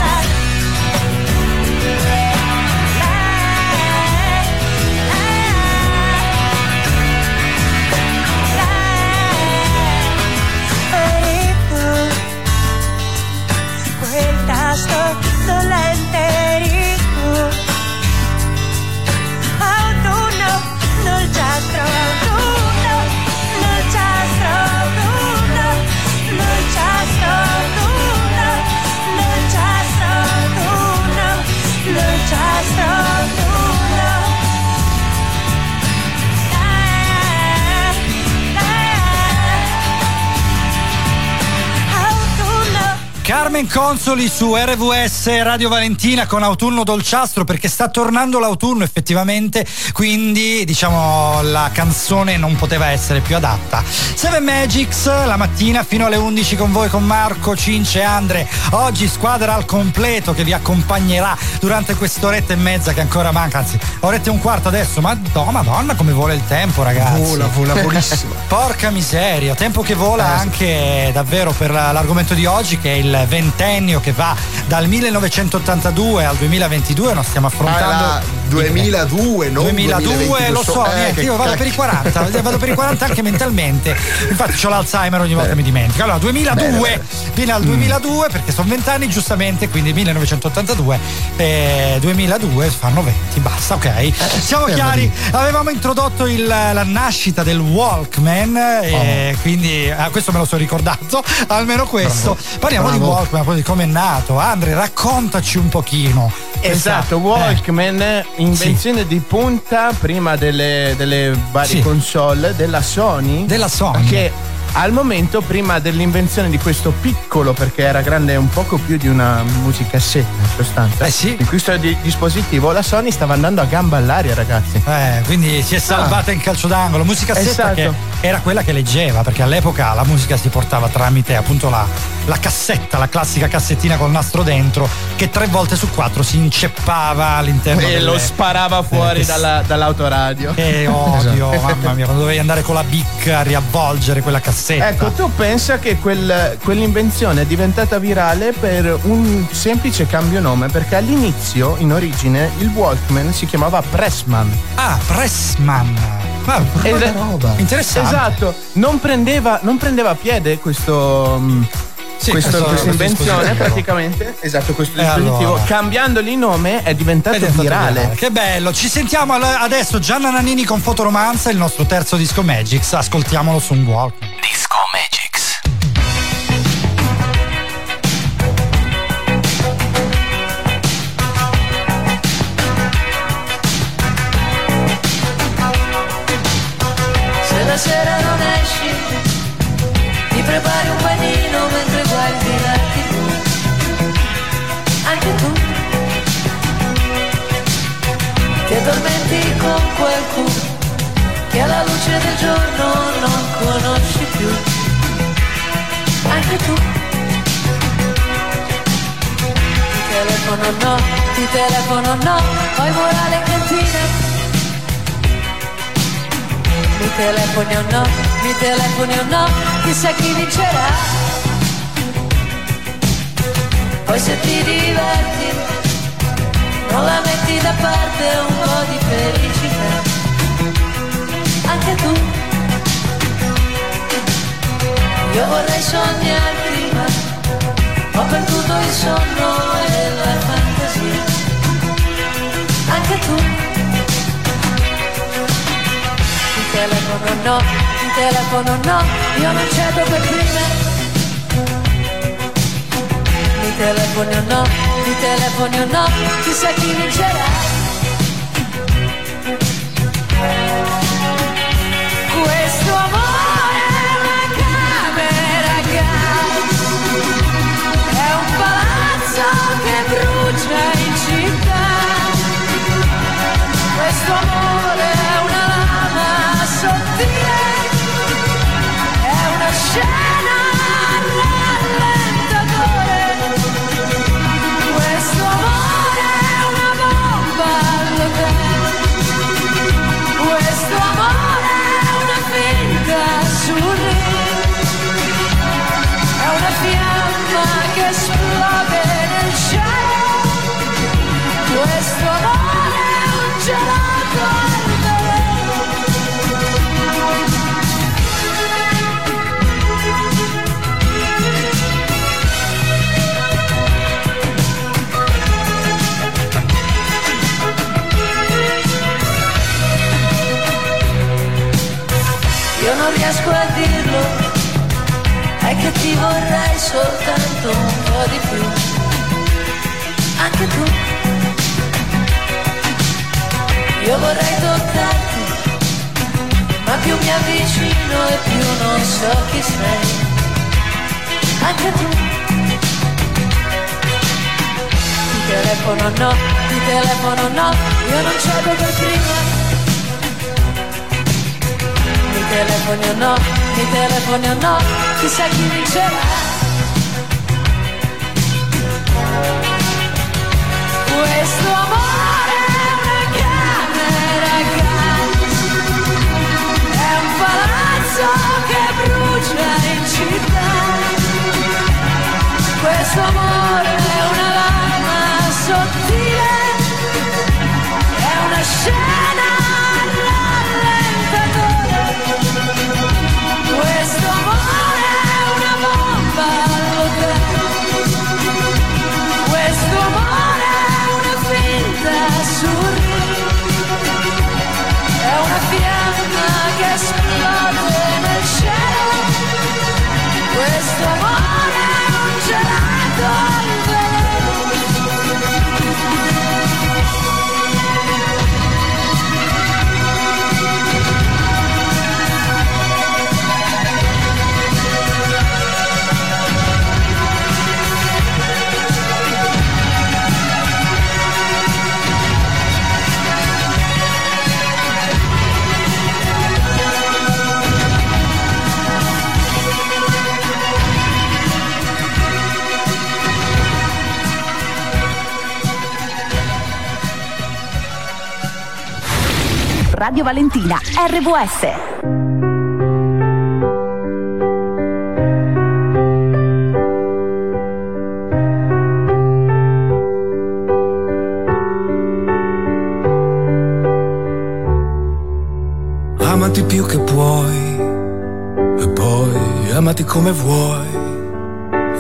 Carmen Consoli su RVS Radio Valentina con Autunno Dolciastro perché sta tornando l'autunno effettivamente, quindi diciamo la canzone non poteva essere più adatta. Seven Magics la mattina fino alle 11 con voi con Marco, Cince e Andre. Oggi squadra al completo che vi accompagnerà durante quest'oretta e mezza che ancora manca, anzi oretta e un quarto adesso, ma no, madonna come vuole il tempo ragazzi. Vola, vola, volissimo. [laughs] Porca miseria, tempo che vola Eh, anche davvero per la- l'argomento di oggi che è il ventennio che va dal 1982 al 2022, non stiamo affrontando Ah, 2002, non 2002, 2020, lo so, eh, niente, io vado per i cacchio. 40, vado per i 40 anche mentalmente. Infatti ho l'Alzheimer ogni volta mi dimentico. Allora, 2002, Bene, bene. viene al 2002 perché sono 20 anni giustamente, quindi 1982 e 2002 fanno 20, basta, ok. Siamo fermati. chiari, avevamo introdotto il- la nascita del Walkman e quindi ah, questo me lo sono ricordato, [laughs] almeno questo. Parliamo di Bravo. Walkman, poi di come è nato. Andre, raccontaci un pochino. Esatto, Walkman, invenzione di punta prima delle, delle varie Sì. console della Sony. Della Sony. Che al momento, prima dell'invenzione di questo piccolo, perché era grande un poco più di una musicassetta in sostanza, Eh di questo di- dispositivo, la Sony stava andando a gamba all'aria, ragazzi. Eh, quindi si è salvata in calcio d'angolo. Musica Esatto. che era quella che leggeva, perché all'epoca la musica si portava tramite appunto la, la cassetta, la classica cassettina col nastro dentro, che tre volte su quattro si inceppava all'interno E delle- lo sparava fuori che- dalla- dall'autoradio. Che odio, Esatto. mamma mia, quando dovevi andare con la bic a riavvolgere quella cassetta. Ecco, tu pensa che quel- quell'invenzione è diventata virale per un semplice cambio nome, perché all'inizio, in origine, il Walkman si chiamava Pressman. Ah, Pressman. Ma Ed- Interessante. Esatto, non prendeva, non prendeva piede questo. mm, Sì, questo- questo- questa invenzione praticamente esatto questo E dispositivo allora? cambiandogli il nome è diventato, è stato virale. virale. Che bello, ci sentiamo adesso Gianna Nannini con Fotoromanza, il nostro terzo disco Magix, ascoltiamolo su un walk. Disco Magix. Se la sera non esci, ti prepari ti addormenti con qualcuno che alla luce del giorno non conosci più. Anche tu ti telefono no, ti telefono no, poi morale in cantina. Mi telefoni o no, mi telefoni o no, chissà chi vincerà. Poi se ti diverti, non la metti da parte un po' di felicità. Anche tu. Io vorrei sognarti, ma ho perduto il sonno e la fantasia. Anche tu. Ti telefono no, ti telefono no, io non cedo per prima. Telefoni o no, mi telefoni o no, chissà chi vincerà. Questo amore non riesco a dirlo, è che ti vorrei soltanto un po' di più. Anche tu. Io vorrei toccarti, ma più mi avvicino e più non so chi sei. Anche tu. Ti telefono no, ti telefono no, io non cedo per prima. Telefoni o no, mi telefoni o no, chissà chi vincerà. Questo amore è una camera gas, è un palazzo che brucia in città. Questo amore è Radio Valentina, RVS. Amati più che puoi e poi amati come vuoi.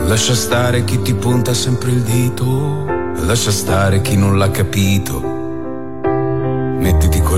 Lascia stare chi ti punta sempre il dito, lascia stare chi non l'ha capito.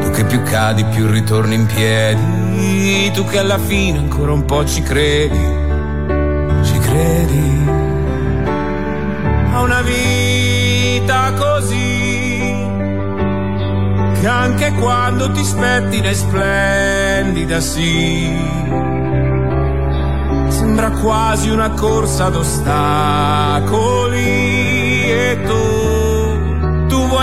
Tu che più cadi più ritorni in piedi, tu che alla fine ancora un po' ci credi, ci credi. A una vita così che anche quando ti spettina è splendida, sì. Sembra quasi una corsa ad ostacoli e tu,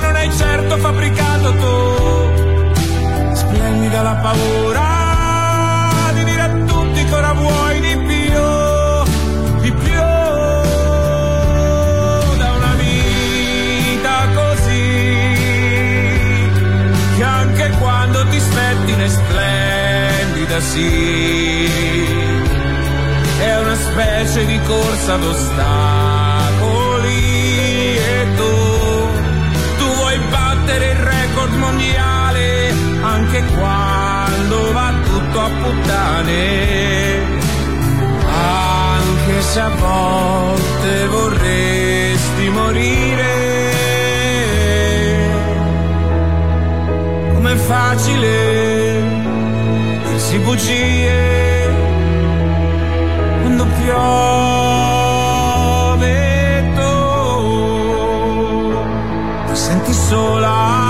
non hai certo fabbricato tu. Splendida la paura di dire a tutti che ora vuoi di più, di più. Da una vita così che anche quando ti spettina è splendida, sì. È una specie di corsa ad mondiale anche quando va tutto a puttane. Anche se a volte vorresti morire. com'è facile dirsi bugie quando piove tu ti senti sola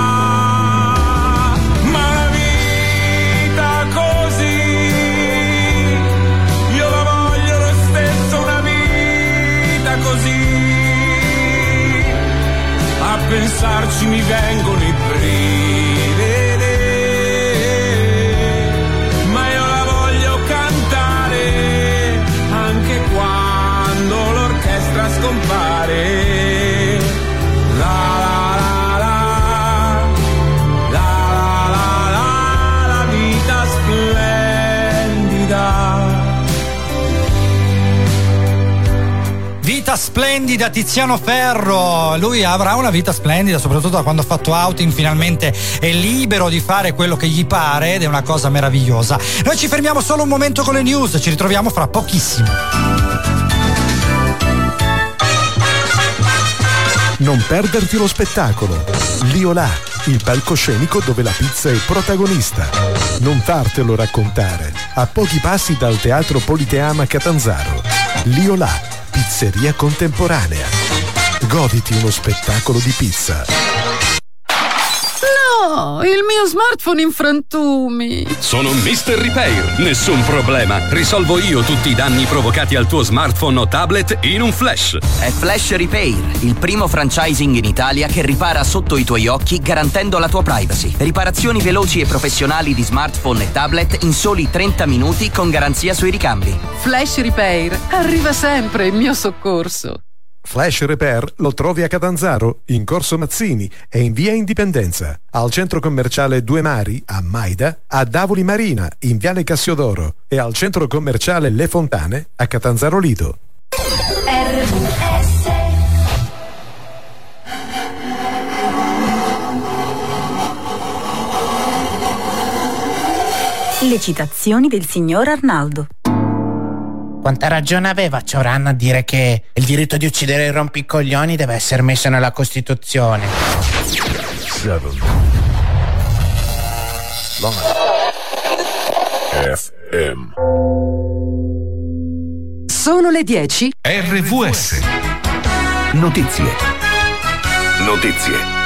pensarci mi vengono i brividi Vita splendida Tiziano Ferro, lui avrà una vita splendida soprattutto da quando ha fatto outing finalmente è libero di fare quello che gli pare ed è una cosa meravigliosa. Noi ci fermiamo solo un momento con le news, ci ritroviamo fra pochissimo. Non perderti lo spettacolo. Liolà, il palcoscenico dove la pizza è protagonista. Non fartelo raccontare. A pochi passi dal Teatro Politeama Catanzaro. Liolà, pizzeria contemporanea. Goditi uno spettacolo di pizza. No, il mio smartphone in frantumi. Sono Mr. Repair, nessun problema. Risolvo io tutti i danni provocati al tuo smartphone o tablet in un flash. È Flash Repair, il primo franchising in Italia che ripara sotto i tuoi occhi garantendo la tua privacy. Riparazioni veloci e professionali di smartphone e tablet in soli 30 minuti con garanzia sui ricambi. Flash Repair arriva sempre in mio soccorso. Flash Repair lo trovi a Catanzaro, in Corso Mazzini e in via Indipendenza, al centro commerciale Due Mari, a Maida, a Davoli Marina, in viale Cassiodoro e al centro commerciale Le Fontane, a Catanzaro Lido. Le citazioni del signor Arnaldo. Quanta ragione aveva Cioran a dire che il diritto di uccidere i rompicoglioni deve essere messo nella Costituzione? 7 FM Sono le 10. RVS. Notizie. Notizie.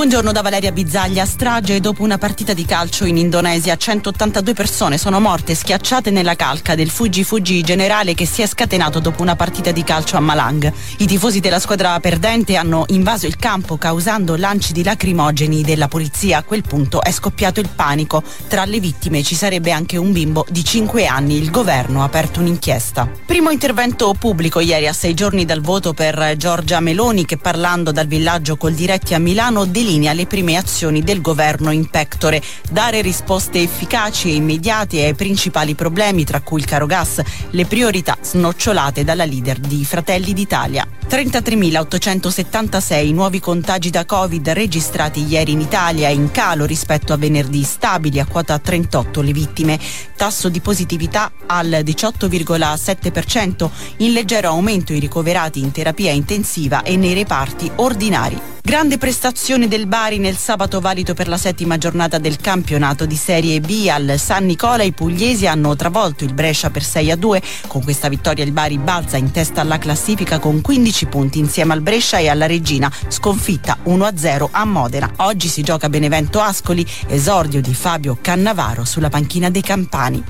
Buongiorno da Valeria Bizzaglia. Strage dopo una partita di calcio in Indonesia. 182 persone sono morte schiacciate nella calca del Fuji Fuji generale che si è scatenato dopo una partita di calcio a Malang. I tifosi della squadra perdente hanno invaso il campo causando lanci di lacrimogeni della polizia. A quel punto è scoppiato il panico. Tra le vittime ci sarebbe anche un bimbo di 5 anni. Il governo ha aperto un'inchiesta. Primo intervento pubblico ieri a sei giorni dal voto per Giorgia Meloni che parlando dal villaggio col diretti a Milano delinea le prime azioni del governo in pectore, dare risposte efficaci e immediate ai principali problemi tra cui il caro gas, le priorità snocciolate dalla leader di Fratelli d'Italia. 33.876 nuovi contagi da Covid registrati ieri in Italia, in calo rispetto a venerdì, stabili a quota 38 le vittime, tasso di positività al 18,7%, in leggero aumento i ricoverati in terapia intensiva e nei reparti ordinari. Grande prestazione del Bari nel sabato valido per la settima giornata del campionato di Serie B al San Nicola. I pugliesi hanno travolto il Brescia per 6 a 2. Con questa vittoria il Bari balza in testa alla classifica con 15 punti insieme al Brescia e alla Regina, sconfitta 1 a 0 a Modena. Oggi si gioca Benevento Ascoli, esordio di Fabio Cannavaro sulla panchina dei Campani.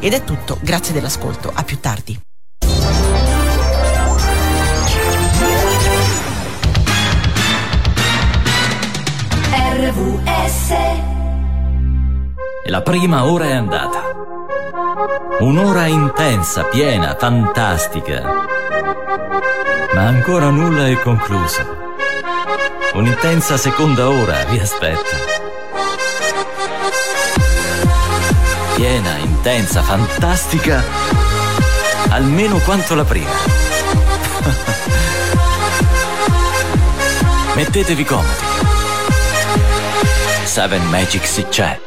Ed è tutto, grazie dell'ascolto, a più tardi. RVS E la prima ora è andata. Un'ora intensa, piena, fantastica. Ma ancora nulla è concluso. Un'intensa seconda ora vi aspetta. Piena, intensa, fantastica, almeno quanto la prima. [laughs] Mettetevi comodi. Seven Magic si c'è.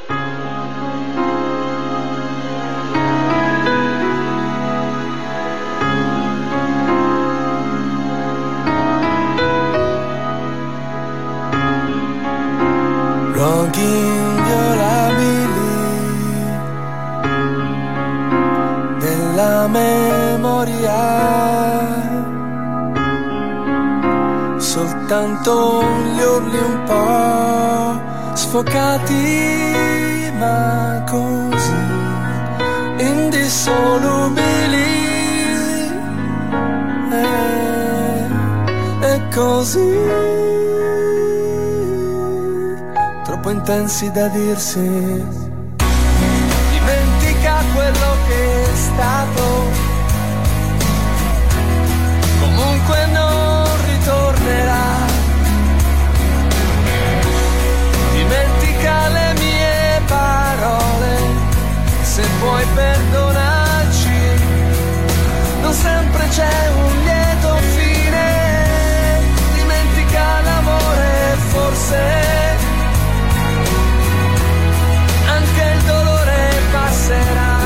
Soltanto gli urli un po' sfocati, ma così indissolubili. E, e così troppo intensi da dirsi. Perdonarci, non sempre c'è un lieto fine. Dimentica l'amore, forse anche il dolore passerà.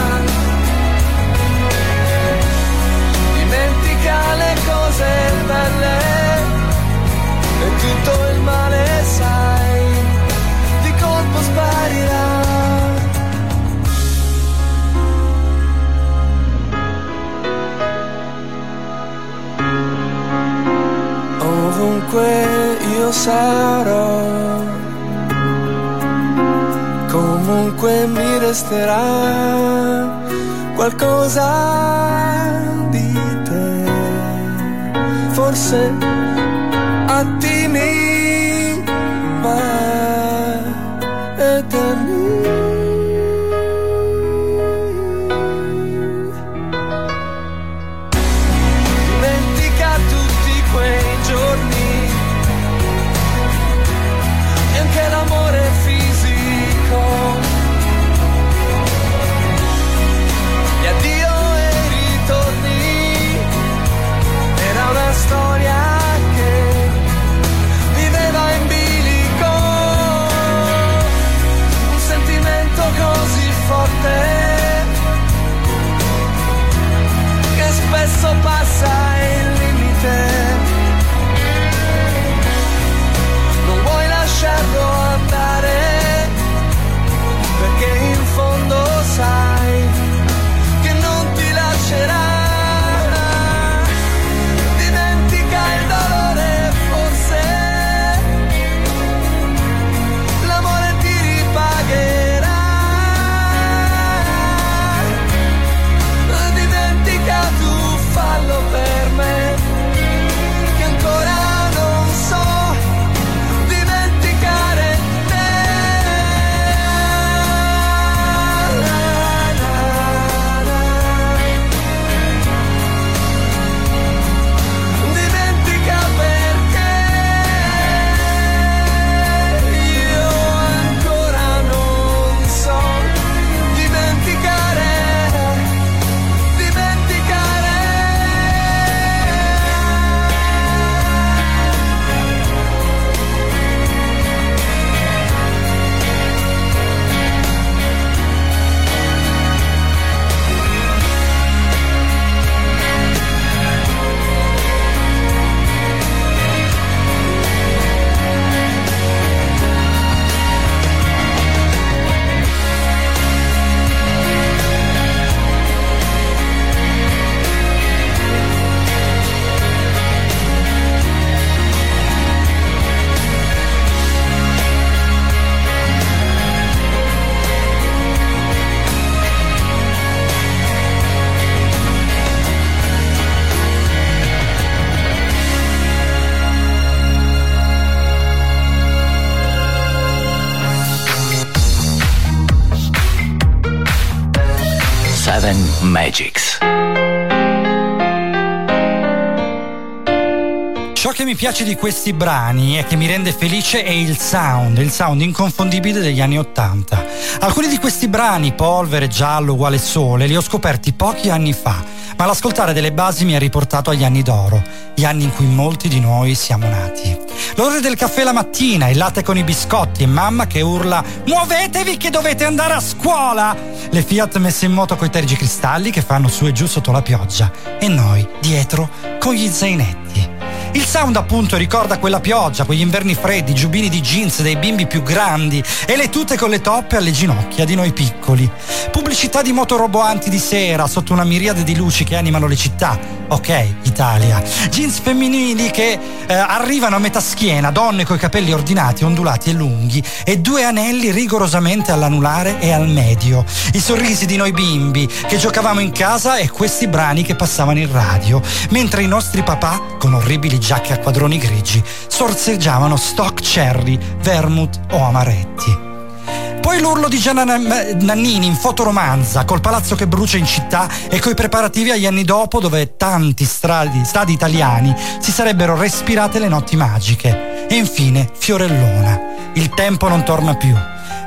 Dimentica le cose belle e tutto il male, sai, di colpo sparirà. Ovunque io sarò. Comunque mi resterà qualcosa di te, forse che mi piace di questi brani e che mi rende felice è il sound, il sound inconfondibile degli anni Ottanta. Alcuni di questi brani, Polvere, Giallo, Uguale Sole, li ho scoperti pochi anni fa, ma l'ascoltare delle basi mi ha riportato agli anni d'oro, gli anni in cui molti di noi siamo nati. L'ora del caffè la mattina, il latte con i biscotti e mamma che urla Muovetevi che dovete andare a scuola! Le Fiat messe in moto coi tergicristalli che fanno su e giù sotto la pioggia e noi dietro con gli zainetti. Il sound appunto ricorda quella pioggia, quegli inverni freddi, i giubbini di jeans dei bimbi più grandi e le tute con le toppe alle ginocchia di noi piccoli. Pubblicità di moto roboanti di sera sotto una miriade di luci che animano le città. Ok, Italia. Jeans femminili che eh, arrivano a metà schiena, donne coi capelli ordinati, ondulati e lunghi e due anelli rigorosamente all'anulare e al medio. I sorrisi di noi bimbi che giocavamo in casa e questi brani che passavano in radio, mentre i nostri papà, con orribili giacche a quadroni grigi, sorseggiavano stock cherry, vermouth o amaretti. Poi l'urlo di Gianna Nan- Nannini in fotoromanza, col palazzo che brucia in città e coi preparativi agli anni dopo dove tanti stradi, stadi italiani si sarebbero respirate le notti magiche. E infine Fiorellona. Il tempo non torna più.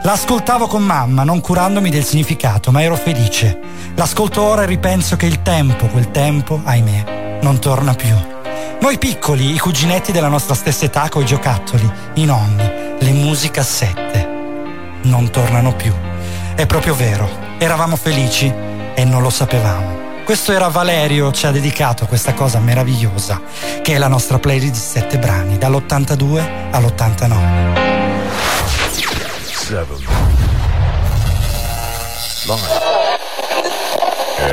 L'ascoltavo con mamma, non curandomi del significato, ma ero felice. L'ascolto ora e ripenso che il tempo, quel tempo, ahimè, non torna più. Noi piccoli, i cuginetti della nostra stessa età coi giocattoli, i nonni, le musicassette, non tornano più. È proprio vero, eravamo felici e non lo sapevamo. Questo era Valerio, ci ha dedicato questa cosa meravigliosa, che è la nostra playlist di sette brani, dall'82 all'89. 7 Live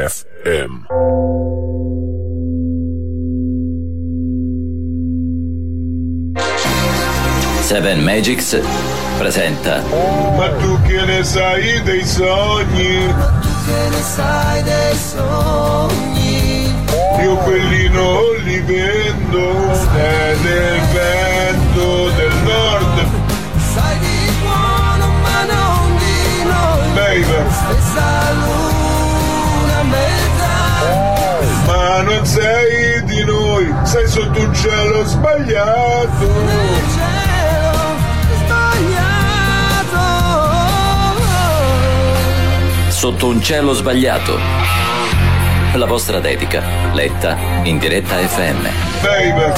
FM Seven Magics presenta Ma tu che ne sai dei sogni? Ma tu che ne sai dei sogni? Io quelli non li vendo, è del vento del nord. Sai di buono ma non di noi. Baby. Stessa luna metà. Ma non sei di noi, sei sotto un cielo sbagliato. Sotto un cielo sbagliato. La vostra dedica, letta in diretta FM. Baby.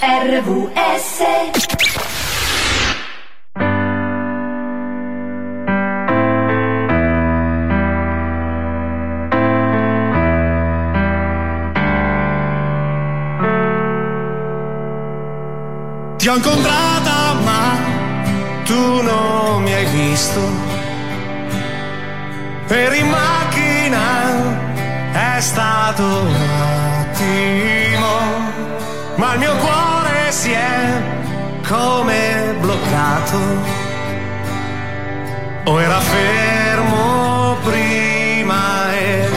RVS Ti ho incontrata ma tu non mi hai visto. Per in macchina è stato un attimo, ma il mio cuore si è come bloccato. O era fermo prima e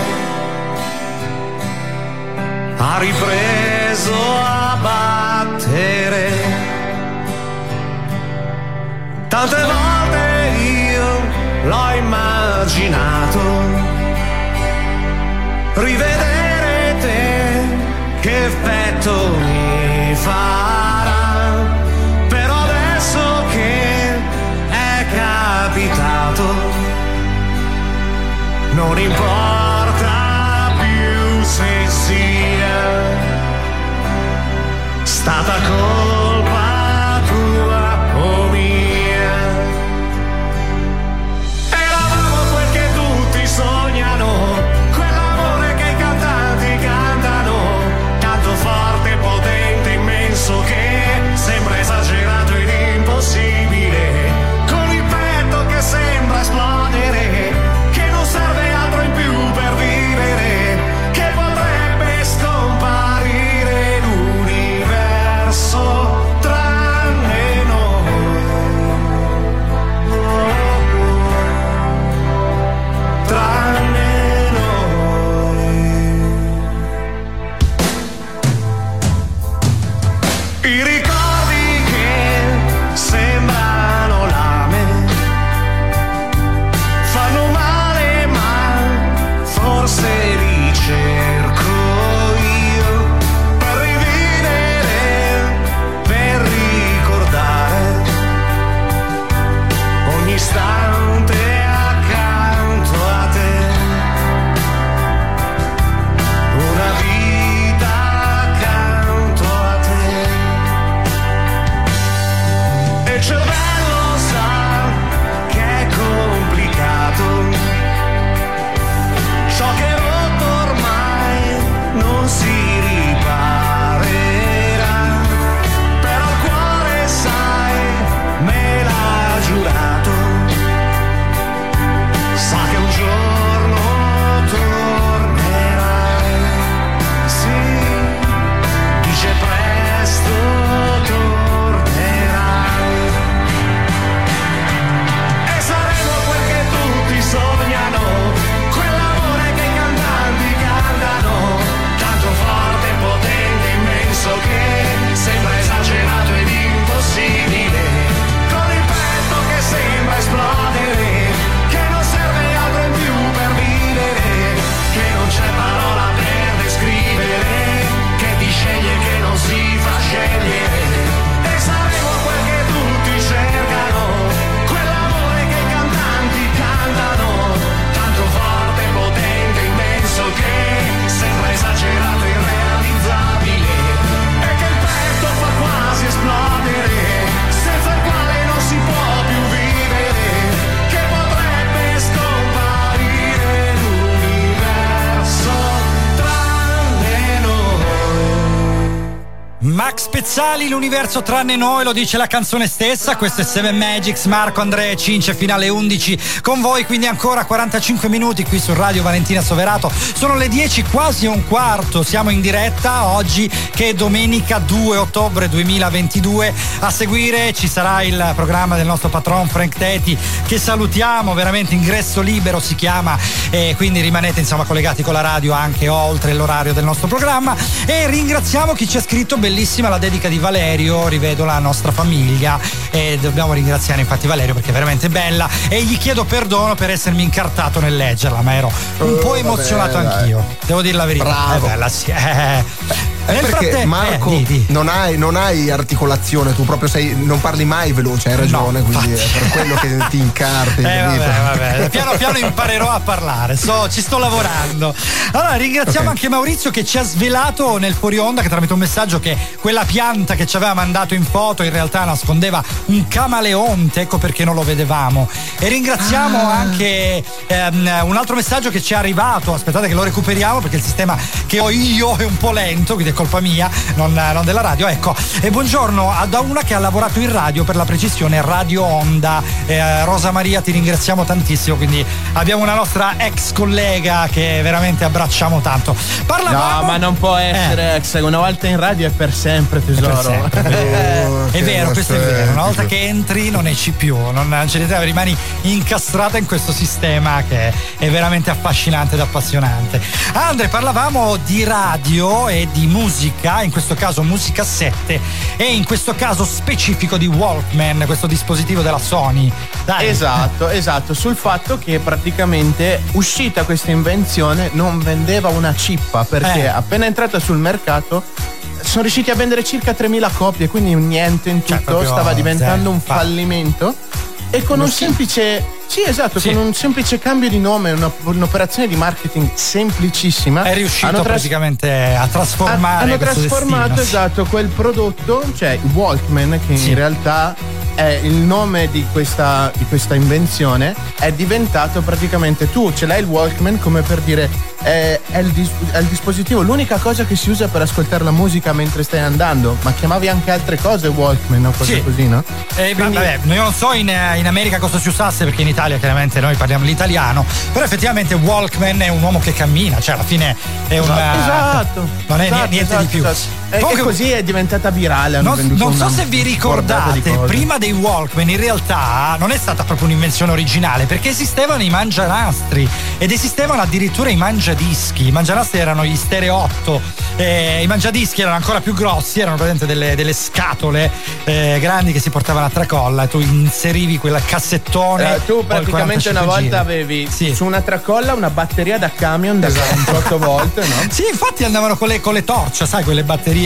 ha ripreso a battere. Tante volte immaginato rivedere te che effetto mi farà. Però adesso che è capitato, non importa più se sia stata colpa Max Pezzali, l'universo tranne noi, lo dice la canzone stessa. Questo è Seven Magics, Marco Andrea Cince, finale 11 con voi, quindi ancora 45 minuti qui su Radio Valentina Soverato. Sono le 10, quasi un quarto. Siamo in diretta oggi che è domenica 2 ottobre 2022. A seguire ci sarà il programma del nostro patron Frank Teti che salutiamo, veramente ingresso libero si chiama e quindi rimanete insomma collegati con la radio anche oltre l'orario del nostro programma e ringraziamo chi ci ha scritto bellissima la dedica di Valerio, rivedo la nostra famiglia e dobbiamo ringraziare infatti Valerio perché è veramente bella e gli chiedo perdono per essermi incartato nel leggerla, ma ero un po' Oh, emozionato vabbè, anch'io, devo dire la verità. Bravo. È bella, sì. Eh. È Nel perché fratte- Marco eh, di- di. Non, hai, non hai articolazione, tu proprio sei, non parli mai veloce, hai ragione, quindi è per quello che ti incarti. [laughs] Eh, vabbè, vabbè. Piano piano imparerò a parlare, so, ci sto lavorando. Allora, ringraziamo Ok. anche Maurizio che ci ha svelato nel fuori onda, che tramite un messaggio che quella pianta che ci aveva mandato in foto in realtà nascondeva un camaleonte, ecco perché non lo vedevamo. E ringraziamo Ah. anche ehm, un altro messaggio che ci è arrivato, aspettate che lo recuperiamo perché il sistema che ho io è un po' lento, quindi è colpa mia, non, non della radio. Ecco, e buongiorno a da una che ha lavorato in radio per la precisione Radio Onda. Eh, Rosa Maria, ti ringraziamo tantissimo. Quindi abbiamo una nostra ex collega che veramente abbracciamo tanto. Parlavamo. No, ma non può essere ex. Una volta in radio è per sempre, tesoro. sempre, [laughs] è vero. che È vero, questo è vero. Una volta che entri non esci più, non non c'è niente, rimani incastrata in questo sistema che è veramente affascinante ed appassionante. Andre, parlavamo di radio e di musica, in questo caso musicassette e in questo caso specifico di Walkman, questo dispositivo della Sony. Dai. Esatto, [laughs] esatto, sul fatto che praticamente uscita questa invenzione non vendeva una cippa perché Eh. appena entrata sul mercato sono riusciti a vendere circa 3.000 copie, quindi niente in tutto, Cioè, stava diventando zero, un fallimento e con un semplice sì, esatto, Sì. con un semplice cambio di nome, una- un'operazione di marketing semplicissima. È riuscito hanno tras- praticamente a trasformare hanno trasformato destino, esatto quel prodotto, cioè Walkman, che Sì. in realtà è il nome di questa, di questa invenzione, è diventato praticamente tu ce l'hai il Walkman come per dire è, è il dis- è il dispositivo, l'unica cosa che si usa per ascoltare la musica mentre stai andando, ma chiamavi anche altre cose Walkman o cose Sì. così, no? Eh, Quindi- vabbè, io non so in, in America cosa si usasse perché in Italia chiaramente noi parliamo l'italiano, però effettivamente Walkman è un uomo che cammina, cioè alla fine è un... Esatto. Non è esatto, niente esatto, di più. esatto. E, Comunque- e così è diventata virale. hanno Non, non so se vi ricordate, prima dei Walkman in realtà non è stata proprio un'invenzione originale perché esistevano i mangianastri ed esistevano addirittura i mangiadischi. I mangianastri erano gli stereo 8, eh, i mangiadischi erano ancora più grossi, erano praticamente delle, delle scatole eh, grandi che si portavano a tracolla e tu inserivi quel cassettone. Eh, tu praticamente 45 una volta giri. avevi Sì. su una tracolla una batteria da camion da 48 volt, no? [laughs] Sì, infatti andavano con le, con le torce, sai, quelle batterie,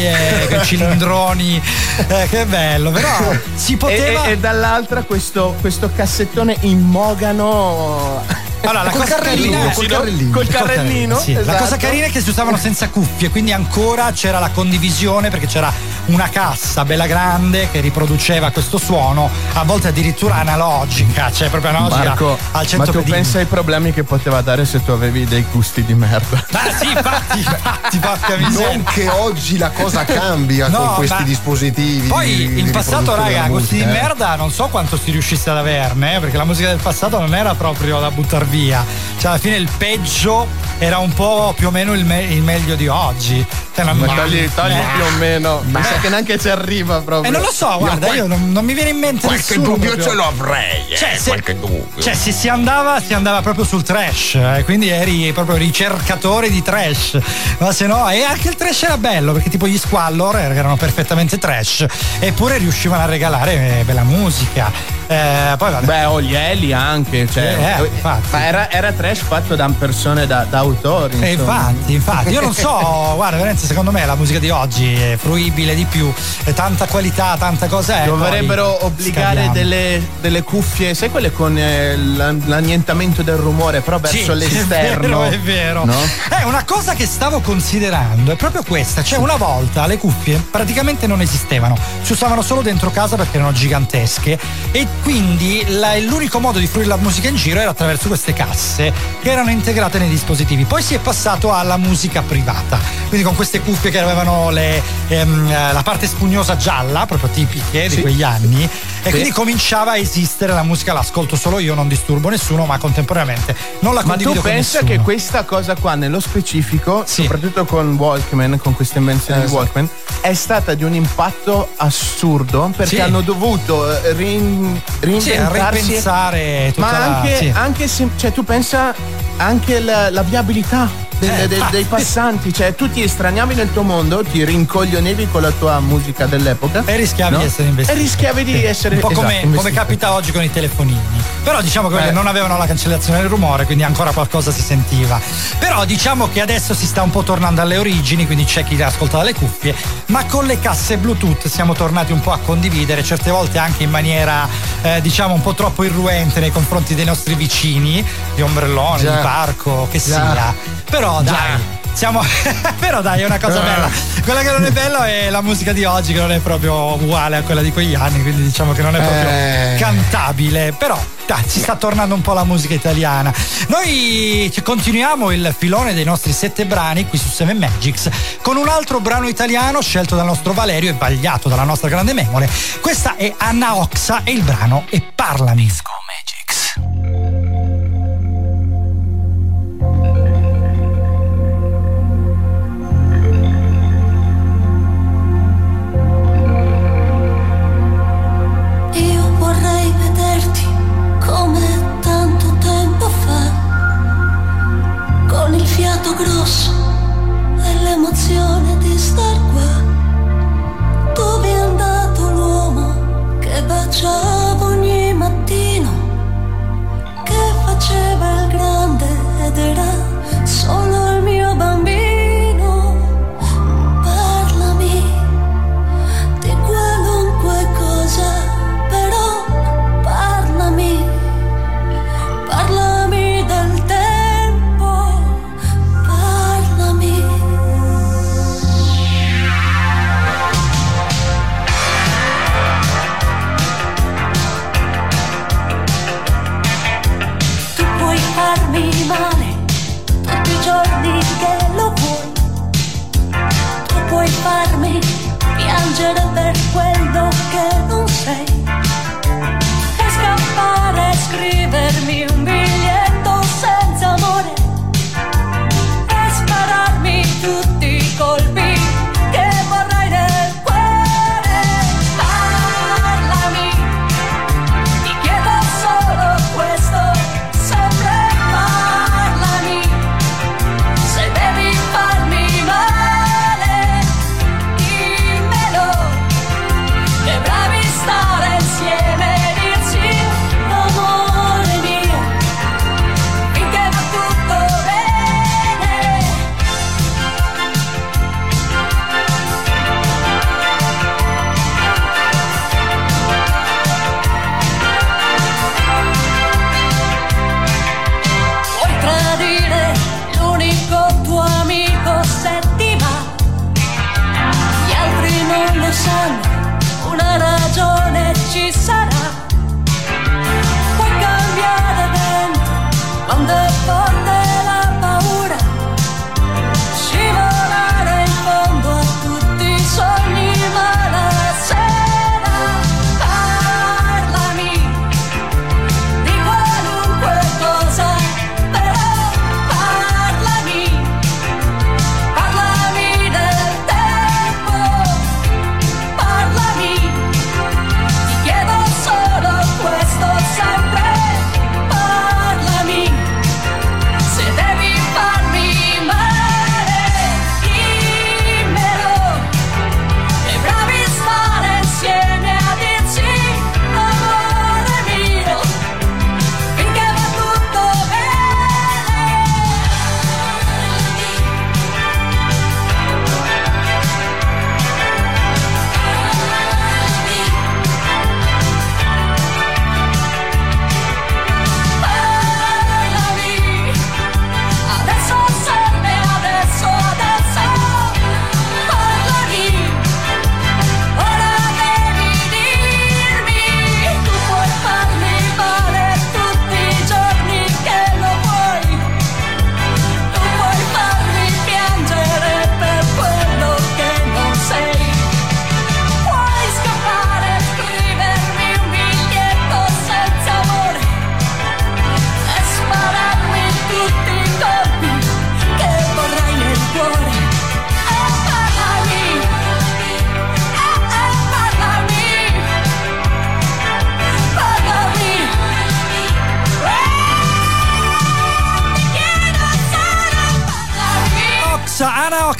quei [laughs] cilindroni. Eh, che bello, però si poteva. E, e- e dall'altra questo, questo cassettone in mogano. Allora, la Col cosa carrellino, carina col carrellino. Col carrellino, sì. La esatto. cosa carina è che si usavano senza cuffie, quindi ancora c'era la condivisione perché c'era una cassa bella grande che riproduceva questo suono, a volte addirittura analogica, cioè proprio analogica Marco, al ma 100 tu pedini. pensa ai problemi che poteva dare se tu avevi dei gusti di merda? Ah sì, infatti, infatti, porca miseria. Non che oggi la cosa cambia No, con questi ma- dispositivi. Poi di- in di passato, raga, gusti di eh. merda non so quanto si riuscisse ad averne, eh, perché la musica del passato non era proprio da buttar via. Cioè, alla fine il peggio era un po' più o meno il, me- il meglio di oggi. Cioè, non- Ma togli, togli Eh. più o meno. Mi Ma- sa che neanche ci arriva proprio. E non lo so, guarda, io non, non mi viene in mente qualche nessuno dubbio proprio. ce l'ho, avrei, eh, Cioè, se, qualche dubbio. Cioè, se si andava, si andava proprio sul trash, eh, quindi eri proprio ricercatore di trash. Ma se no, e anche il trash era bello, perché tipo gli Squallor erano perfettamente trash, eppure riuscivano a regalare eh, bella musica. Eh, poi vabbè. Beh, o gli Eli anche, cioè, Eh, eh, infatti. Ma era, era trash fatto da persone da, da autori. E infatti, infatti, io non so, [laughs] guarda, veramente secondo me la musica di oggi è fruibile di più, è tanta qualità, tanta cosa è. Dovrebbero obbligare delle, delle cuffie, sai quelle con eh, l'an- l'annientamento del rumore, però Sì, verso l'esterno. È vero, è vero. No? Eh, una cosa che stavo considerando è proprio questa. Cioè, una volta le cuffie praticamente non esistevano, si usavano solo dentro casa perché erano gigantesche e quindi la- l'unico modo di fruire la musica in giro era attraverso queste casse che erano integrate nei dispositivi. Poi si è passato alla musica privata, quindi con queste cuffie che avevano le, ehm, eh, la parte spugnosa gialla, proprio tipiche di Sì. quegli anni, e Sì. quindi cominciava a esistere la musica, l'ascolto solo io, non disturbo nessuno, ma contemporaneamente non la Ma tu condivido pensa che questa cosa qua nello specifico, soprattutto con Walkman, con questa invenzione Eh, di sì. Walkman, è stata di un impatto assurdo perché Sì. hanno dovuto eh, rin- reinventarsi. ripensare tutta Ma la- anche, sì. anche se, cioè, tu pensa anche la, la viabilità. Delle- Eh, dei, infatti. dei passanti, cioè tu ti estraniavi nel tuo mondo, ti rincoglionevi con la tua musica dell'epoca E rischiavi no? di essere investito. E rischiavi di essere un po' come, esatto, come investito. capita oggi con i telefonini. Però diciamo che Eh. non avevano la cancellazione del rumore, quindi ancora qualcosa si sentiva. Però diciamo che adesso si sta un po' tornando alle origini, quindi c'è chi ascolta dalle cuffie, ma con le casse Bluetooth siamo tornati un po' a condividere, certe volte anche in maniera eh, diciamo un po' troppo irruente nei confronti dei nostri vicini, di ombrelloni, Già. di parco, che Già. sia. Però Già. dai. Siamo... [laughs] però dai, è una cosa Eh. bella. Quella che non è bella è la musica di oggi, che non è proprio uguale a quella di quegli anni, quindi diciamo che non è proprio Eh. cantabile. Però dai, ci sta tornando un po' la musica italiana. Noi continuiamo il filone dei nostri sette brani qui su Seven Magics con un altro brano italiano scelto dal nostro Valerio e vagliato dalla nostra grande memore. Questa è Anna Oxa e il brano è Parlami. Io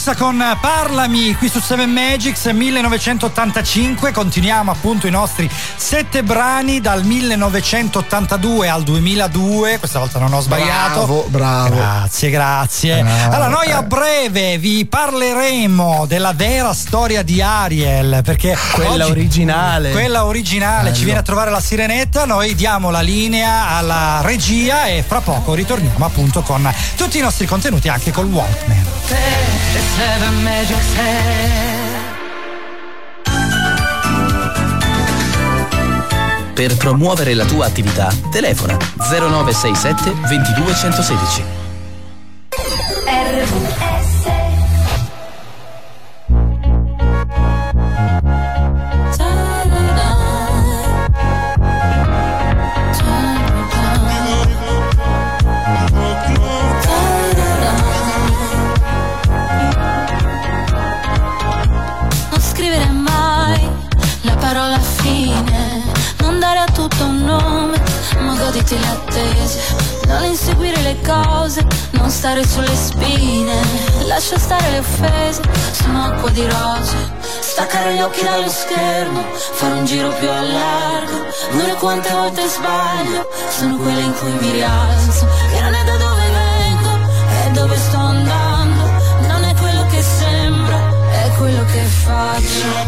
Elisa con Parlami qui su 7 Magics 1985. Continuiamo appunto i nostri sette brani dal 1982 al 2002. Questa volta non ho sbagliato. Bravo, bravo. Grazie, grazie. Bravo. Allora, noi a breve vi parleremo della vera storia di Ariel. Perché Quella oggi- originale. Quella originale. Ci Bello. viene a trovare la sirenetta. Noi diamo la linea alla regia e fra poco ritorniamo appunto con tutti i nostri contenuti anche col Walkman. Seven Magic Per promuovere la tua attività, telefona 0967 22 attese, non inseguire le cose, non stare sulle spine, lascia stare le offese, sono acqua di rose, staccare gli occhi dallo schermo, fare un giro più a largo, non quante volte sbaglio, sono quelle in cui mi rialzo, che non è da dove vengo, è dove sto andando, non è quello che sembra, è quello che faccio.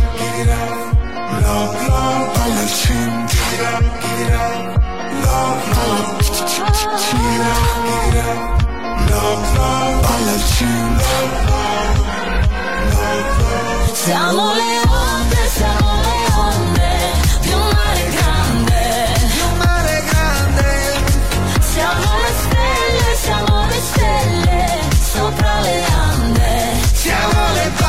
Palla al centro Palla al centro Siamo le onde, siamo le onde un mare grande. Un mare grande. Siamo le stelle, siamo le stelle sopra le ande. Siamo le bande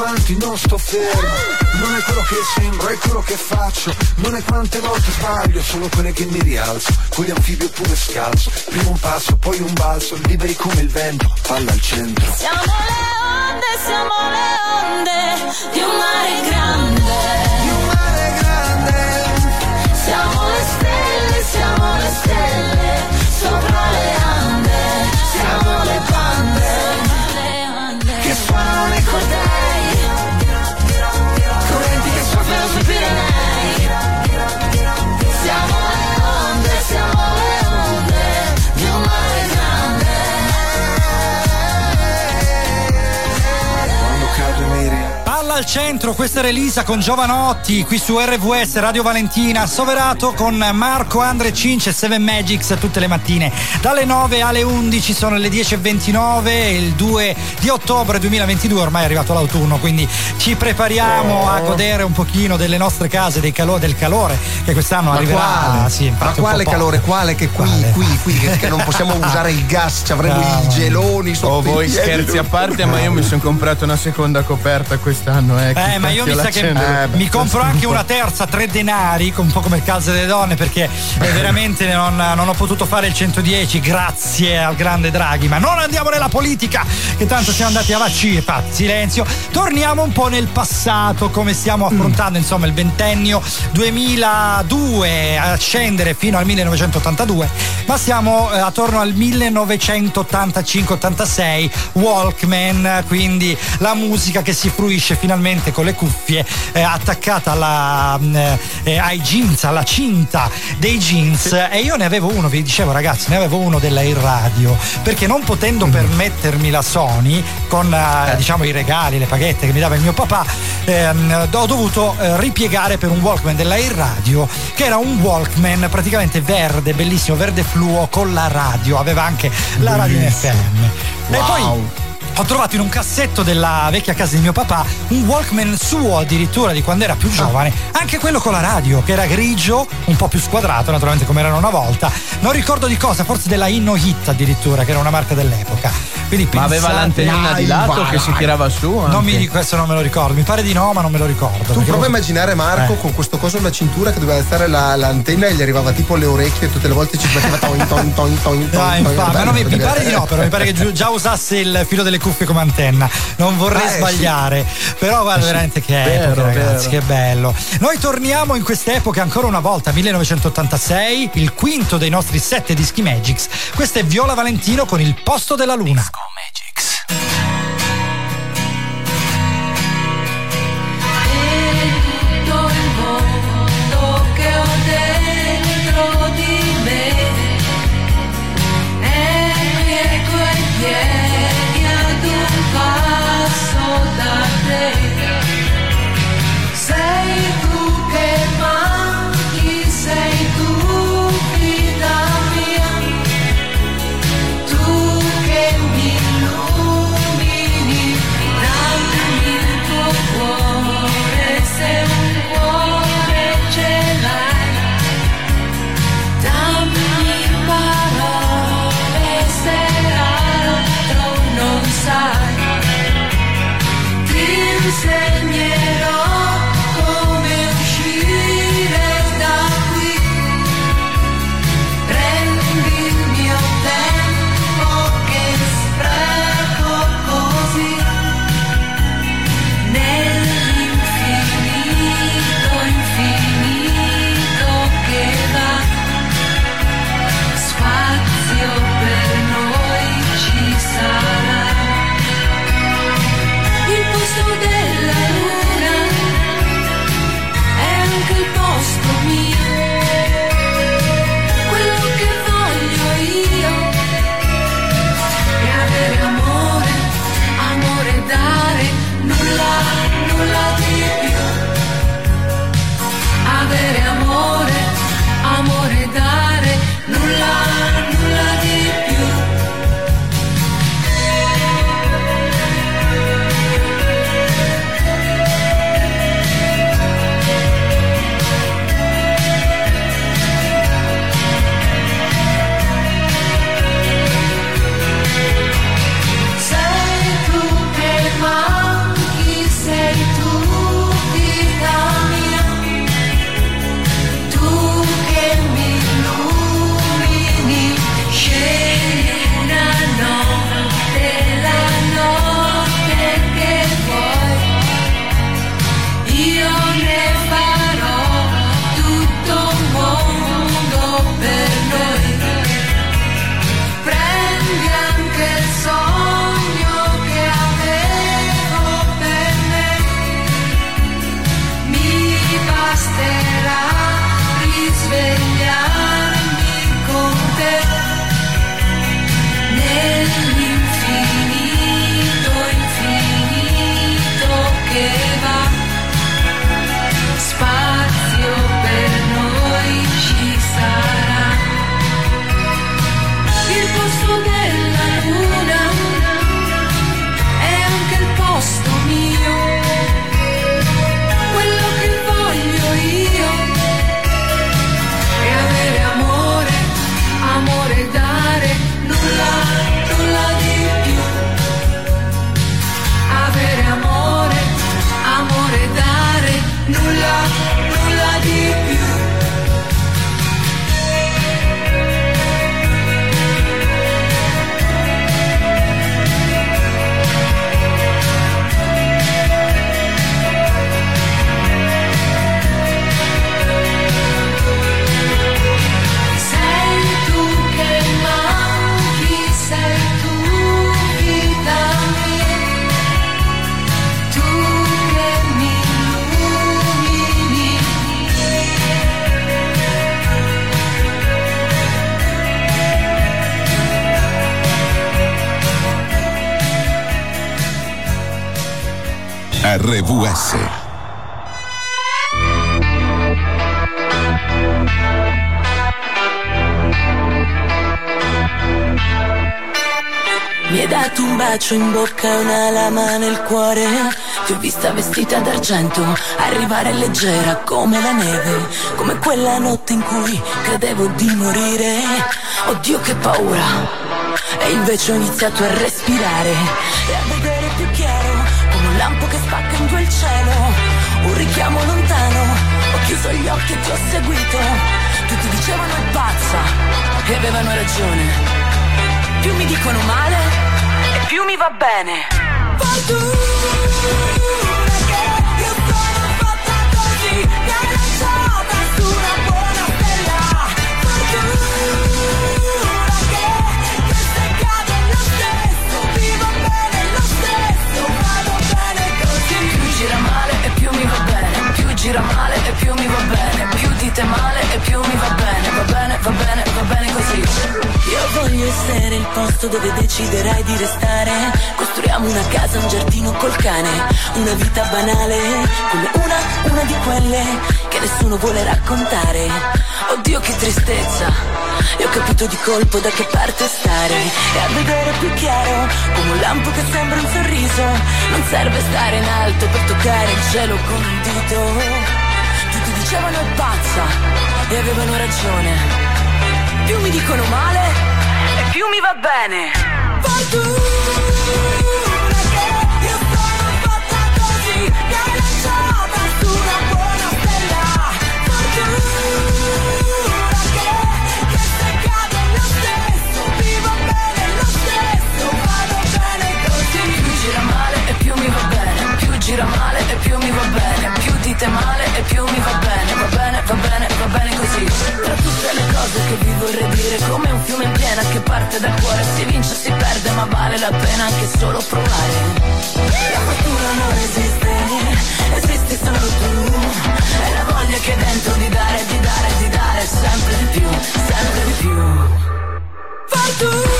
avanti, non sto fermo. Non è quello che sembro, è quello che faccio. Non è quante volte sbaglio, sono quelle che mi rialzo. Con gli anfibi oppure scalzo. Prima un passo, poi un balzo, liberi come il vento, palla al centro. Siamo le onde, siamo le onde di un mare grande. Di un mare grande. Siamo le stelle, siamo le stelle sopra le ande. Siamo le bande che suonano nei cortei. Al centro, questa era Elisa con Giovanotti qui su RVS Radio Valentina, Soverato con Marco Andre Cince, 7 Magics tutte le mattine dalle 9 alle 11 sono le 10.29 il 2 di ottobre 2022 ormai è arrivato l'autunno quindi ci prepariamo a godere un pochino delle nostre case dei calo- del calore che quest'anno Ma arriverà quale? sì, Ma quale calore? poco. Quale che qui, qui, qui, che, che non possiamo [laughs] usare il gas, ci avremo i geloni sotto Oh, voi scherzi a parte, ma io mi sono comprato una seconda coperta quest'anno danno, eh. Eh, ma io mi sa che mi compro anche una terza, tre denari, un po' come il calze delle donne, perché eh, [laughs] veramente non, non ho potuto fare il 110 grazie al grande Draghi. Ma non andiamo nella politica, che tanto siamo andati a vaccini. Fatti silenzio. Torniamo un po' nel passato, come stiamo affrontando, insomma, il ventennio 2002 a scendere fino al 1982, ma siamo eh, attorno al 1985-86 Walkman, quindi la musica che si fruisce finalmente con le cuffie eh, attaccata alla, mm, eh, ai jeans, alla cinta dei jeans. E io ne avevo uno, vi dicevo ragazzi, ne avevo uno della Air Radio, perché non potendo permettermi la Sony con eh, diciamo i regali, le paghette che mi dava il mio papà, ehm, ho dovuto eh, ripiegare per un Walkman della Air Radio che era un Walkman praticamente verde, bellissimo, verde fluo con la radio, aveva anche la radio in FM. E poi ho trovato in un cassetto della vecchia casa di mio papà un Walkman suo addirittura di quando era più giovane, anche quello con la radio, che era grigio, un po' più squadrato naturalmente come erano una volta. Non ricordo di cosa, forse della Inno Hit addirittura, che era una marca dell'epoca. Quindi Ma aveva pensate- l'antennina di lato che si tirava su? Non anche? mi di questo non me lo ricordo, mi pare di no, ma non me lo ricordo. Tu prova a immaginare Marco Eh. con questo coso sulla cintura che doveva alzare la- l'antenna e gli arrivava tipo alle orecchie e tutte le volte ci non mi, mi Bello, pare di no, però mi pare che giu- già usasse il filo delle cuffie come antenna. Non vorrei Eh, sì. sbagliare, però guarda veramente che Vero, epoca, ragazzi, vero. che bello. Noi torniamo in queste epoche ancora una volta, 1986, il quinto dei nostri sette dischi Magics. Questa è Viola Valentino con il posto della luna. tutto RVS. Mi hai dato un bacio in bocca e una lama nel cuore. Ti ho vista vestita d'argento, arrivare leggera come la neve, come quella notte in cui credevo di morire. Oddio che paura! E invece ho iniziato a respirare e a vedere più chiaro, come un lampo che spacca in quel cielo. Un richiamo lontano, ho chiuso gli occhi e ti ho seguito. Tutti dicevano è pazza e avevano ragione. Più mi dicono male e più mi va bene. Che gira male e più mi va bene, più dite male e più mi va bene, voglio essere il posto dove deciderai di restare. Costruiamo una casa, un giardino col cane. Una vita banale, come una, una di quelle che nessuno vuole raccontare. Oddio che tristezza. E ho capito di colpo da che parte stare. E a vedere più chiaro, come un lampo che sembra un sorriso. Non serve stare in alto per toccare il cielo con un dito. Tutti dicevano è pazza e avevano ragione. Più mi dicono male più mi va bene. Fortuna che io sono fatta così, mi su una buona stella. Fortuna che, che se cade lo stesso, vivo bene lo stesso, vado bene così. Più gira male e più mi va bene, più gira male e più mi va bene, più dite male e più mi va va bene, così. Tra tutte le cose che vi vorrei dire, come un fiume in piena che parte dal cuore, si vince, si perde, ma vale la pena anche solo provare. La fortuna non esiste, esisti solo tu. È la voglia che hai dentro di dare, di dare, di dare sempre di più, sempre di più. Fortuna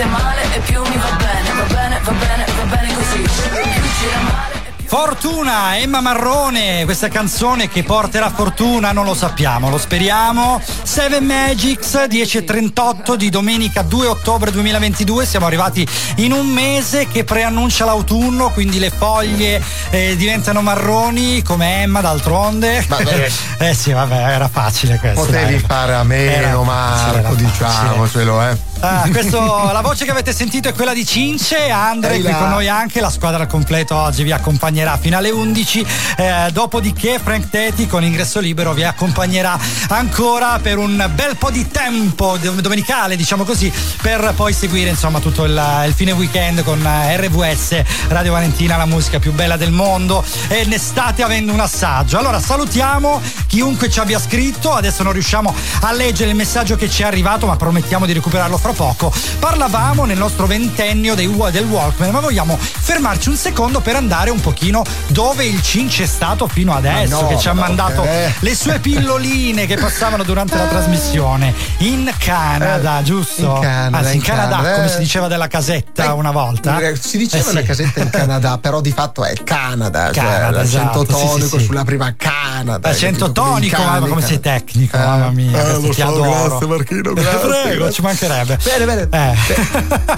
dite male e più mi va bene, va bene, va bene, va bene così. Più gira male. Fortuna, Emma Marrone, questa canzone che porterà fortuna non lo sappiamo, lo speriamo. Seven Magics 10.38 di domenica 2 ottobre 2022, siamo arrivati in un mese che preannuncia l'autunno, quindi le foglie eh, diventano marroni come Emma d'altronde. [laughs] eh sì, vabbè, era facile questo. Potevi dai. fare a meno, facile, era Marco, diciamocelo, eh. Ah, [laughs] questo, la voce che avete sentito è quella di Cince, Andre Ehi qui là. con noi anche, la squadra al completo oggi vi accompagnerà fino alle 11, eh, dopodiché Frank Teti con ingresso libero vi accompagnerà ancora per un bel po' di tempo dom- domenicale, diciamo così, per poi seguire insomma tutto il, il fine weekend con eh, RVS Radio Valentina, la musica più bella del mondo e ne state avendo un assaggio. Allora salutiamo chiunque ci abbia scritto, adesso non riusciamo a leggere il messaggio che ci è arrivato, ma promettiamo di recuperarlo fra poco. Parlavamo nel nostro ventennio dei, del Walkman, ma vogliamo fermarci un secondo per andare un pochino dove il Cince è stato fino adesso, Ah, no, che ci ha no, mandato eh. le sue pilloline che passavano durante la trasmissione in Canada, giusto? in Canada, Anzi, in, in Canada, Canada, come eh. si diceva della casetta una volta. Eh, Si diceva Eh sì. una casetta in [laughs] Canada, però di fatto è Canada, Canada, cioè esatto, l'accento sì, sì, tonico sì. sulla prima Canada. Accento capito? Come in tonico, come sei tecnico, mamma mia. eh, lo ti so, adoro. grazie, Marchino, [laughs] grazie, Prego, ci mancherebbe. Bene, bene. Eh.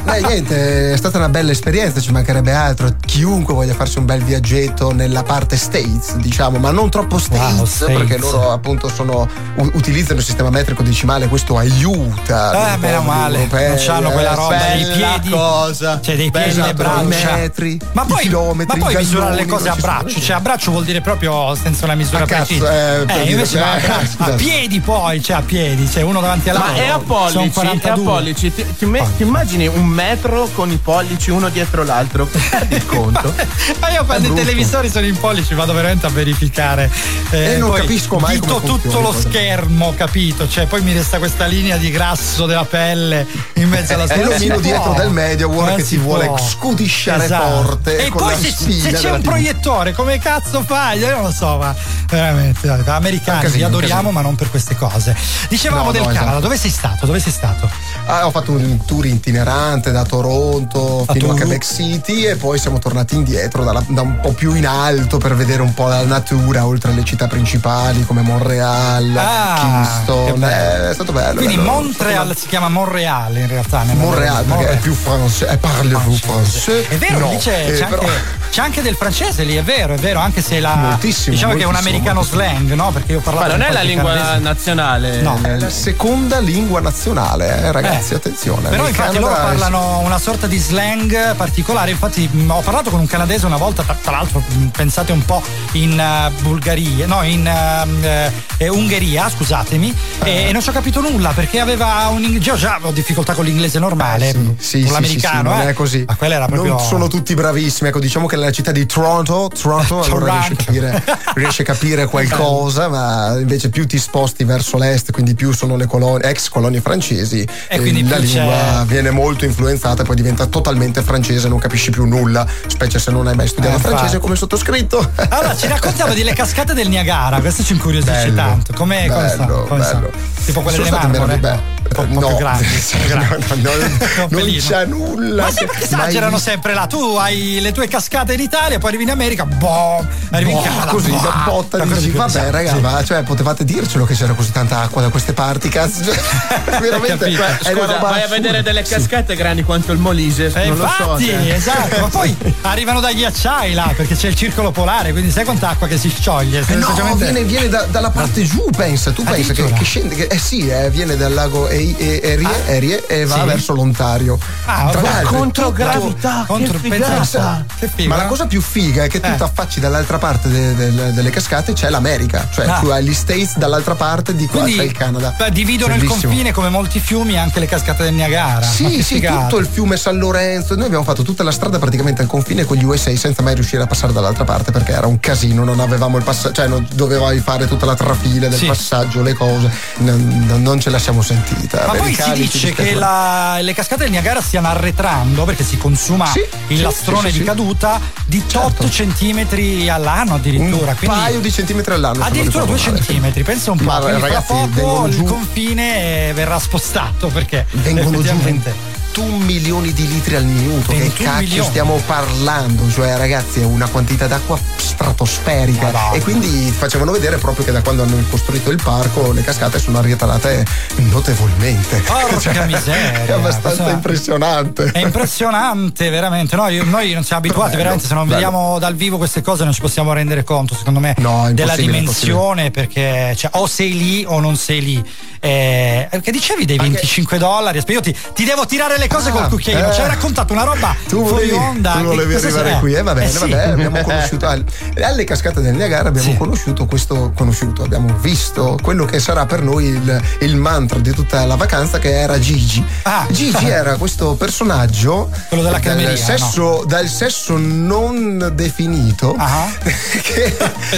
Beh, niente, è stata una bella esperienza, ci mancherebbe altro. Chiunque voglia farsi un bel viaggetto nella parte States, diciamo, ma non troppo States, Wow, States. perché loro appunto sono, u- utilizzano il sistema metrico decimale, questo aiuta. Eh, meno male, europei, non c'hanno eh, quella roba dei piedi. cosa. Cioè dei piedi e le esatto, braccia. metri, ma poi, chilometri, ma poi misurare le cose a braccio, cioè a braccio vuol dire proprio senza una misura A cazzo, precisa. eh, Eh, invece Eh, a scusate. [laughs] piedi poi, cioè a piedi, cioè uno davanti all'altro. Ma è a Sono pollici, è a 42. Pollici. Ti, ti me- ti immagini un metro con i pollici uno dietro l'altro? Perdi il conto? [laughs] Ma io quando i televisori sono in pollici vado veramente a verificare. E non capisco mai dito come tutto lo schermo, capito? Cioè, poi mi resta questa linea di grasso della pelle in mezzo alla E scherma. l'omino dietro del vuole Non che si vuole scudisciare Esatto. forte E poi se, se c'è un TV. proiettore, come cazzo fai? Io non lo so, ma veramente, dai, americani, casino, li adoriamo, ma non per queste cose. Dicevamo No, del no, Canada, esatto. dove sei stato? Dove sei stato? Ah, ho fatto un tour itinerante da Toronto A fino a Toronto. Quebec City e poi siamo tornati indietro dalla- da un po' più in alto per vedere un po' la natura oltre alle città principali come Montreal, Ah, Kingston. Eh, è stato bello. Quindi bello. Montreal si chiama Monreal in realtà. Montreal perché Montreal. è più francese. Eh, parlez-vous français? È vero, No, lì c'è, eh, c'è anche, c'è anche del francese lì, è vero, è vero, anche se la. Moltissimo, diciamo che è un americano moltissimo. slang, no? Perché io ho parlato Ma non è la lingua canadese. nazionale? No. È la seconda lingua nazionale, eh, ragazzi, Eh. attenzione. Però infatti loro parlano una sorta di slang particolare, infatti mh, ho parlato con un canadese una volta, tra, tra l'altro mh, pensate un po' in eh, Bulgaria, no in eh, eh, Ungheria, scusatemi, e, e non ci ho capito nulla perché aveva un inglese, io già ho difficoltà con l'inglese normale, Eh, sì, sì, con sì, l'americano, sì, sì, non eh. è così. Ma quella era proprio Non sono tutti bravissimi. Ecco, diciamo che nella città di Toronto, Toronto allora riesce a, capire, riesce a capire qualcosa, ma invece più ti sposti verso l'est, quindi più sono le colonie, ex colonie francesi, E quindi la più c'è- lingua viene molto influenzata e poi diventa totalmente francese, non capisci più nulla, specie se non hai mai studiato Eh, francese come sottoscritto. Allora, ci raccontiamo delle cascate del Niagara, questo ci incuriosisce Bello, tanto. Come, come sta? bello, Come sta? bello. Tipo quelle Sono delle marmore? po', no, più grandi. [laughs] sì, più grandi. no, no, no, [laughs] non c'è nulla. Ma sempre che Mai esagerano visto. sempre là. Tu hai le tue cascate in Italia, poi arrivi in America, boom, arrivi in Boh, Canada. così boh. da botta dici così, vabbè raga sì. ma cioè potevate dircelo che c'era così tanta acqua da queste parti cazzo Cioè, [laughs] veramente Capito? è Scusa, vai a vedere delle cascate grandi quanto il Molise. Eh, non lo so. infatti, cioè. esatto, ma poi [laughs] arrivano dai ghiacciai là perché c'è il circolo polare, quindi sai quanta acqua che si scioglie. Eh no, semplicemente- viene, viene da- dalla parte giù, pensa. Tu pensa che, che scende, che- eh sì, eh, viene dal lago E- E- Erie, Erie e va Sì. verso l'Ontario. Ah, Tra Controgravità, Contro- che Ma la no? cosa più figa è che tu Eh. ti affacci dall'altra parte de- del- delle cascate c'è l'America, cioè Ah. tu hai gli States dall'altra parte, di qua c'è il Canada. dividono il confine come molti fiumi anche le cascate del Niagara. Sì, sì, tutto il fiume San Lorenzo. Noi abbiamo fatto tutta la strada praticamente al confine con gli USA senza mai riuscire a passare dall'altra parte perché era un casino, non avevamo il passaggio, cioè non, dovevi fare tutta la trafila del Sì. passaggio, le cose, non, non- ce la siamo sentita. Ma poi si dice che la- le cascate del Niagara stiano arretrando perché si consuma Sì, il sì, lastrone di caduta di 8 centimetri all'anno addirittura. un paio di centimetri all'anno. Addirittura ricordo 2 male. centimetri, pensa un po'. Ma ragazzi, poco il confine eh, verrà spostato perché vengono giù effettivamente 21 milioni di litri al minuto. Che 21 cacchio milioni. stiamo parlando? Cioè, ragazzi, è una quantità d'acqua stratosferica. Madonna. E quindi facevano vedere proprio che da quando hanno costruito il parco le cascate sono arretrate notevolmente. Porca Cioè, miseria, [laughs] È abbastanza questo è- impressionante. È impressionante, veramente. Noi, noi non siamo abituati, Bello, veramente. Se non bello. vediamo dal vivo queste cose, non ci possiamo rendere conto, secondo me, No, della dimensione. Perché cioè, o sei lì o non sei lì. Eh, perché dicevi dei 25 dollari? Aspetta, io ti, ti devo tirare le cose Ah, col cucchiaino. eh. Ci hai raccontato una roba Tu fuori volevi, onda. tu volevi arrivare sarà? qui, eh, vabbè, Eh, sì. vabbè, abbiamo conosciuto al- alle cascate del Niagara abbiamo Sì. conosciuto questo conosciuto, abbiamo visto quello che sarà per noi il, il mantra di tutta la vacanza che era Gigi. Ah. Gigi [laughs] era questo personaggio Quello della dal cremeria, sesso, dal sesso non definito Ah. [laughs] che,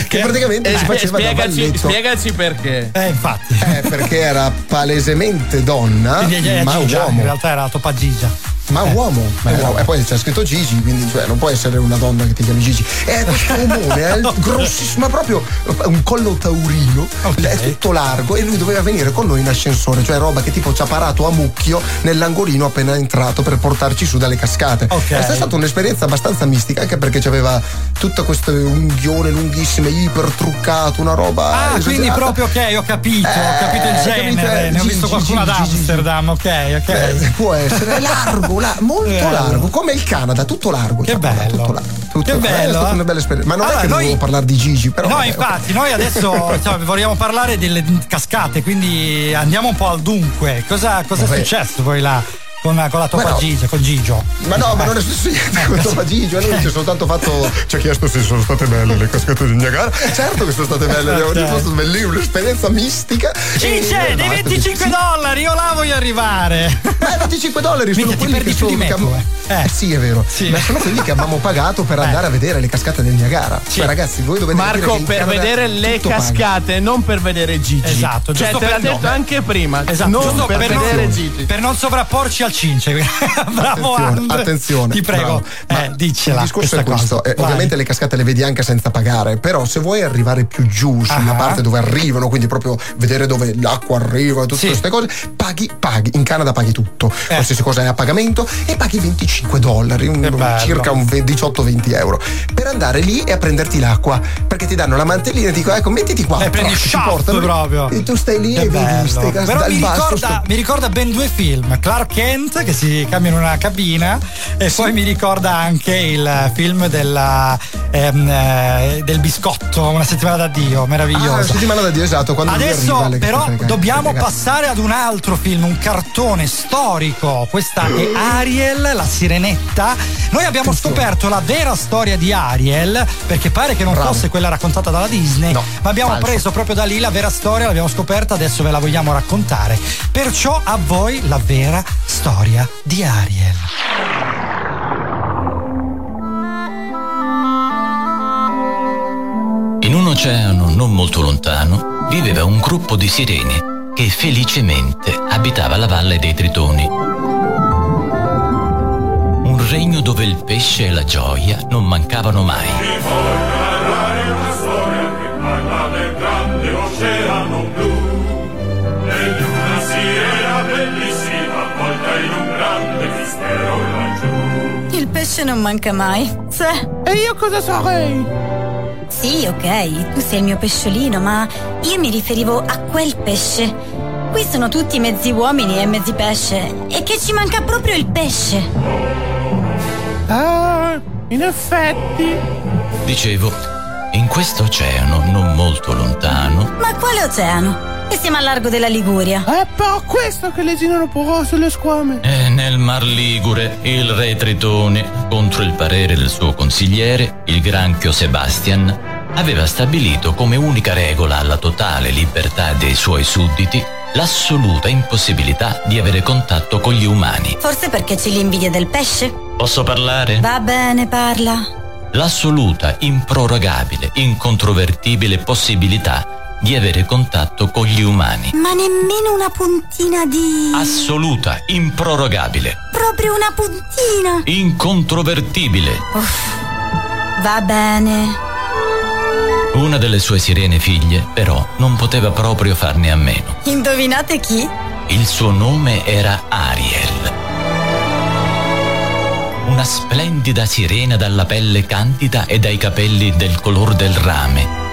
che praticamente Eh, si faceva da spiegaci, balletto. spiegaci perché. Eh, infatti. Eh, perché era palesemente donna, Quindi ma Gigia, uomo. in realtà era la topa 记着。Ma uomo, Eh, Eh, uomo. e poi c'è scritto Gigi, quindi cioè, non può essere una donna che ti chiami Gigi. È questo [laughs] omone, è grossissimo, ma proprio un collo taurino, è tutto largo e lui doveva venire con noi in ascensore, cioè roba che tipo ci ha parato a mucchio nell'angolino appena entrato per portarci su dalle cascate. Ok. È stata un'esperienza abbastanza mistica, anche perché aveva tutto questo unghione lunghissime, iper truccato, una roba. Ah, quindi esagerata. proprio ok, ho capito, ho capito il Eh, genere. capito, eh, ne ho Gigi, visto qualcuno ad Gigi, Gigi. Amsterdam, ok, ok. Eh, può essere largo, la- molto Bello. largo, come il Canada, tutto largo. Che guarda, bello. Tutto largo. Tutto, Che bello, È stata eh. una bella esperienza. Ma non Allora, è che noi- dovevo parlare di Gigi, però. no, vabbè, infatti, ok. noi adesso [laughs] insomma, vogliamo parlare delle cascate, quindi andiamo un po' al dunque. Cosa, cosa è successo poi là? Con, con la tua Ma no. Gigio, con Gigio. Ma no, ma Eh. non è successo niente Eh, con sì. Toma [laughs] Gigio, lui ci ha soltanto fatto. Ci ha chiesto se sono state belle le cascate di Niagara. Certo che sono state belle, abbiamo risposto bellissimo, un'esperienza mistica. Cince, E dei basta, 25 dollari, io là voglio arrivare. Ma 25 dollari sono Minchia, quelli che più sono di me, che tu, eh. sì, è vero. Sì. Ma sono quelli che abbiamo pagato per [laughs] andare a vedere le cascate del Niagara. Cioè, ragazzi, voi dovete Marco, per vedere le tutto paga. cascate, non per vedere Gigi. Esatto, Cioè, te l'ha detto no. anche prima. Esatto, non per, per vedere non- Gigi. Per non sovrapporci al cince. [laughs] Bravo Attenzione, attenzione, Ti prego, eh, diccela. Il discorso è questo, eh, ovviamente le cascate le vedi anche senza pagare, però se vuoi arrivare più giù sulla Ah. parte dove arrivano, quindi proprio vedere dove l'acqua arriva e tutte Sì. queste cose, paghi, paghi. In Canada paghi tutto, Eh. qualsiasi cosa è a pagamento e paghi 25 dollari, un- circa un 18-20 euro, per andare lì e a prenderti l'acqua, perché ti danno la mantellina e ti dicono ecco mettiti qua, E prendi Ti shaft portano proprio. E tu stai lì Che e vedi bello. queste case Però dal mi ricorda, mi ricorda ben due film: Clark Kent che si cambia in una cabina, e poi mi ricorda anche il film della, ehm, eh, del biscotto, una settimana d'addio, Ah, meraviglioso. la settimana da Dio, esatto, Adesso arriva però dobbiamo passare ad un altro film, un cartone storico. Questa è Ariel, la sirenetta. Noi abbiamo scoperto la vera storia di Ariel, perché pare che non Bravo. fosse quella raccontata dalla Disney, No, ma abbiamo falso. preso proprio da lì la vera storia, l'abbiamo scoperta, adesso ve la vogliamo raccontare. Perciò a voi la vera storia di Ariel. In un oceano non molto lontano viveva un gruppo di sirene che felicemente abitava la valle dei Tritoni. Un regno dove il pesce e la gioia non mancavano mai. una storia che parla del grande oceano laggiù. Il pesce non manca mai. Sì. E io cosa sarei? Sì, ok, tu sei il mio pesciolino, ma io mi riferivo a quel pesce. Qui sono tutti mezzi uomini e mezzi pesce. E che ci manca proprio il pesce. Ah, in effetti. Dicevo, in questo oceano non molto lontano Ma quale oceano? E siamo al largo della Liguria. È per questo che le girano po' sulle squame. E nel Mar Ligure il re Tritone, contro il parere del suo consigliere, il granchio Sebastian, aveva stabilito come unica regola alla totale libertà dei suoi sudditi l'assoluta impossibilità di avere contatto con gli umani. Forse perché c'è l'invidia del pesce? Posso parlare? Va bene, parla. L'assoluta, improrogabile, incontrovertibile possibilità di avere contatto con gli umani. Ma nemmeno una puntina di. Assoluta, improrogabile, Proprio una puntina. incontrovertibile. Va bene. Una delle sue sirene figlie, però, non poteva proprio farne a meno. Indovinate chi? Il suo nome era Ariel. Una splendida sirena dalla pelle candida e dai capelli del color del rame,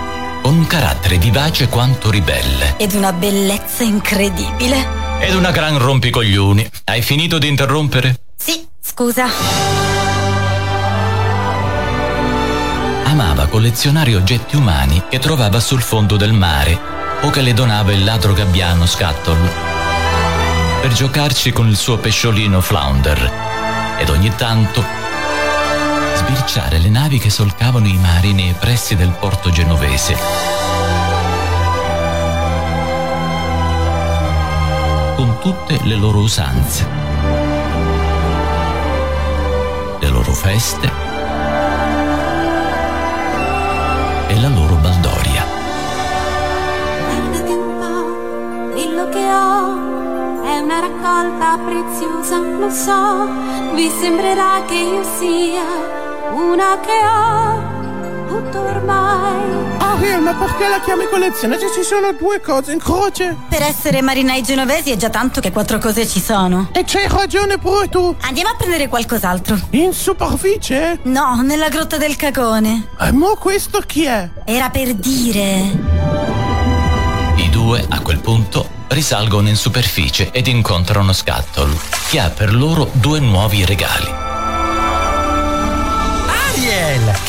con un carattere vivace quanto ribelle. Ed una bellezza incredibile. Ed una gran rompicoglioni. Hai finito di interrompere? Sì, scusa. Amava collezionare oggetti umani che trovava sul fondo del mare o che le donava il ladro gabbiano Scuttle per giocarci con il suo pesciolino Flounder ed ogni tanto sbirciare le navi che solcavano i mari nei pressi del porto genovese. Con tutte le loro usanze, le loro feste e la loro baldoria. Guardati un po', quello che ho è una raccolta preziosa, lo so, vi sembrerà che io sia una che ha tutto ormai. Ariel, ma perché la chiami collezione se ci sono due cose in croce? Per essere marinai genovesi è già tanto che quattro cose ci sono. E c'hai ragione pure tu. Andiamo a prendere qualcos'altro. In superficie? No, nella grotta del cagone. E mo questo chi è? Era per dire. I due, a quel punto, risalgono in superficie ed incontrano Scuttle, che ha per loro due nuovi regali.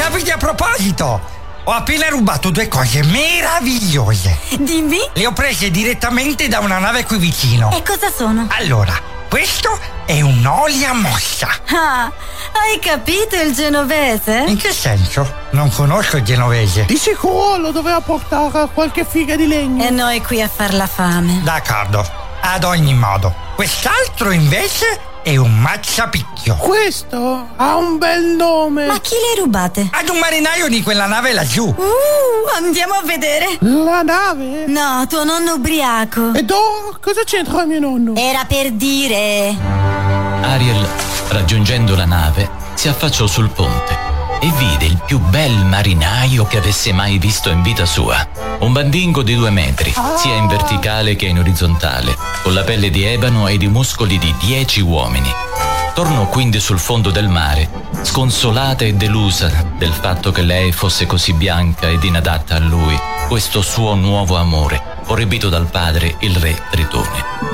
Capiti a proposito! Ho appena rubato due cose meravigliose. Dimmi. Le ho prese direttamente da una nave qui vicino. E cosa sono? Allora, questo è un'olio a mossa. Ah, hai capito il genovese? In che senso? Non conosco il genovese. Di sicuro lo doveva portare qualche figa di legno. E noi qui a far la fame. D'accordo, ad ogni modo. Quest'altro invece è un mazzapicchio. Questo ha un bel nome. Ma chi le rubate? Ad un marinaio di quella nave laggiù. Uh, andiamo a vedere. La nave? No, tuo nonno ubriaco. E do? Cosa c'entra mio nonno? Era per dire. Ariel, raggiungendo la nave, si affacciò sul ponte e vide il più bel marinaio che avesse mai visto in vita sua. Un bandingo di due metri, sia in verticale che in orizzontale, con la pelle di ebano ed i muscoli di dieci uomini. Tornò quindi sul fondo del mare, sconsolata e delusa del fatto che lei fosse così bianca ed inadatta a lui, questo suo nuovo amore, proibito dal padre, il re Tritone.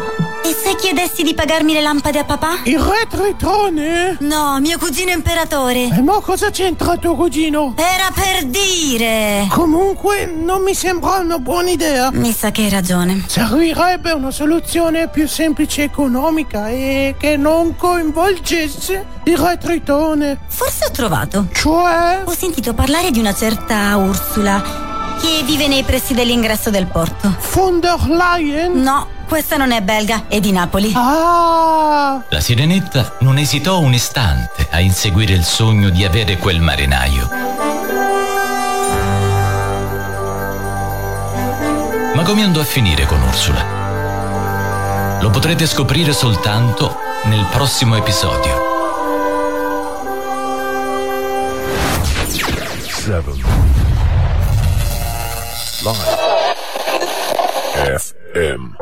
E se chiedessi di pagarmi le lampade a papà? Il re Tritone? No, mio cugino imperatore. E mo cosa c'entra tuo cugino? Era per dire. Comunque non mi sembra una buona idea. Mi sa che hai ragione. Servirebbe una soluzione più semplice e economica e che non coinvolgesse il re Tritone. Forse ho trovato. Cioè? Ho sentito parlare di una certa Ursula che vive nei pressi dell'ingresso del porto. Von der Leyen? No, questa non è belga, è di Napoli. Ah! La sirenetta non esitò un istante a inseguire il sogno di avere quel marinaio. Ma come andò a finire con Ursula? Lo potrete scoprire soltanto nel prossimo episodio. 7 Live FM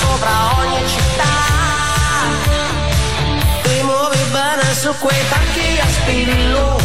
sopra ogni città. Ti muovi bene su quei tacchi a spillo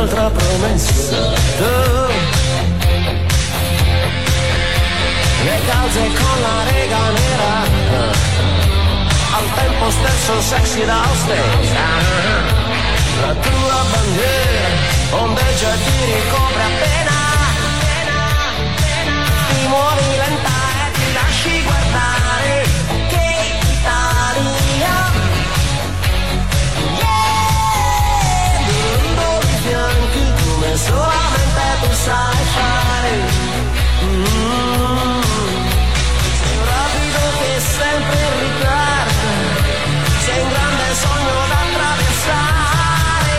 un'altra promessa. Le calze con la rega nera Al tempo stesso sexy da ostesa La tua bandiera ondeggia e ti ricopre appena ti muovi lenta sai fare. Mm. sei un rapido che sempre in ritardo sei un grande sogno da attraversare.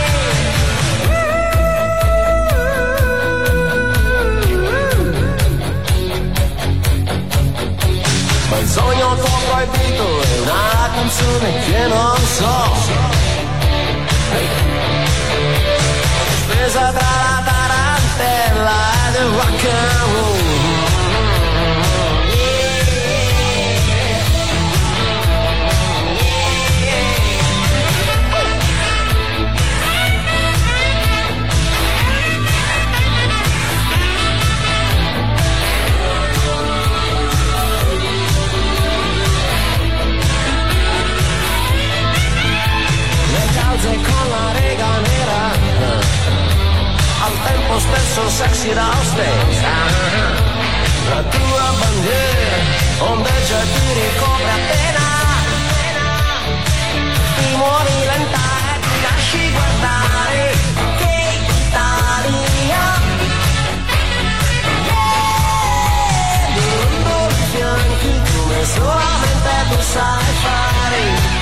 Ma il sogno tuo proibito è una canzone che non so. Spesa tra that light of rock and roll. So sexy da ostera. La tua bandiera ondeggia e ti ricopre appena. Ti muovi lenta e ti lasci guardare. Che Italia! Come solamente tu sai fare.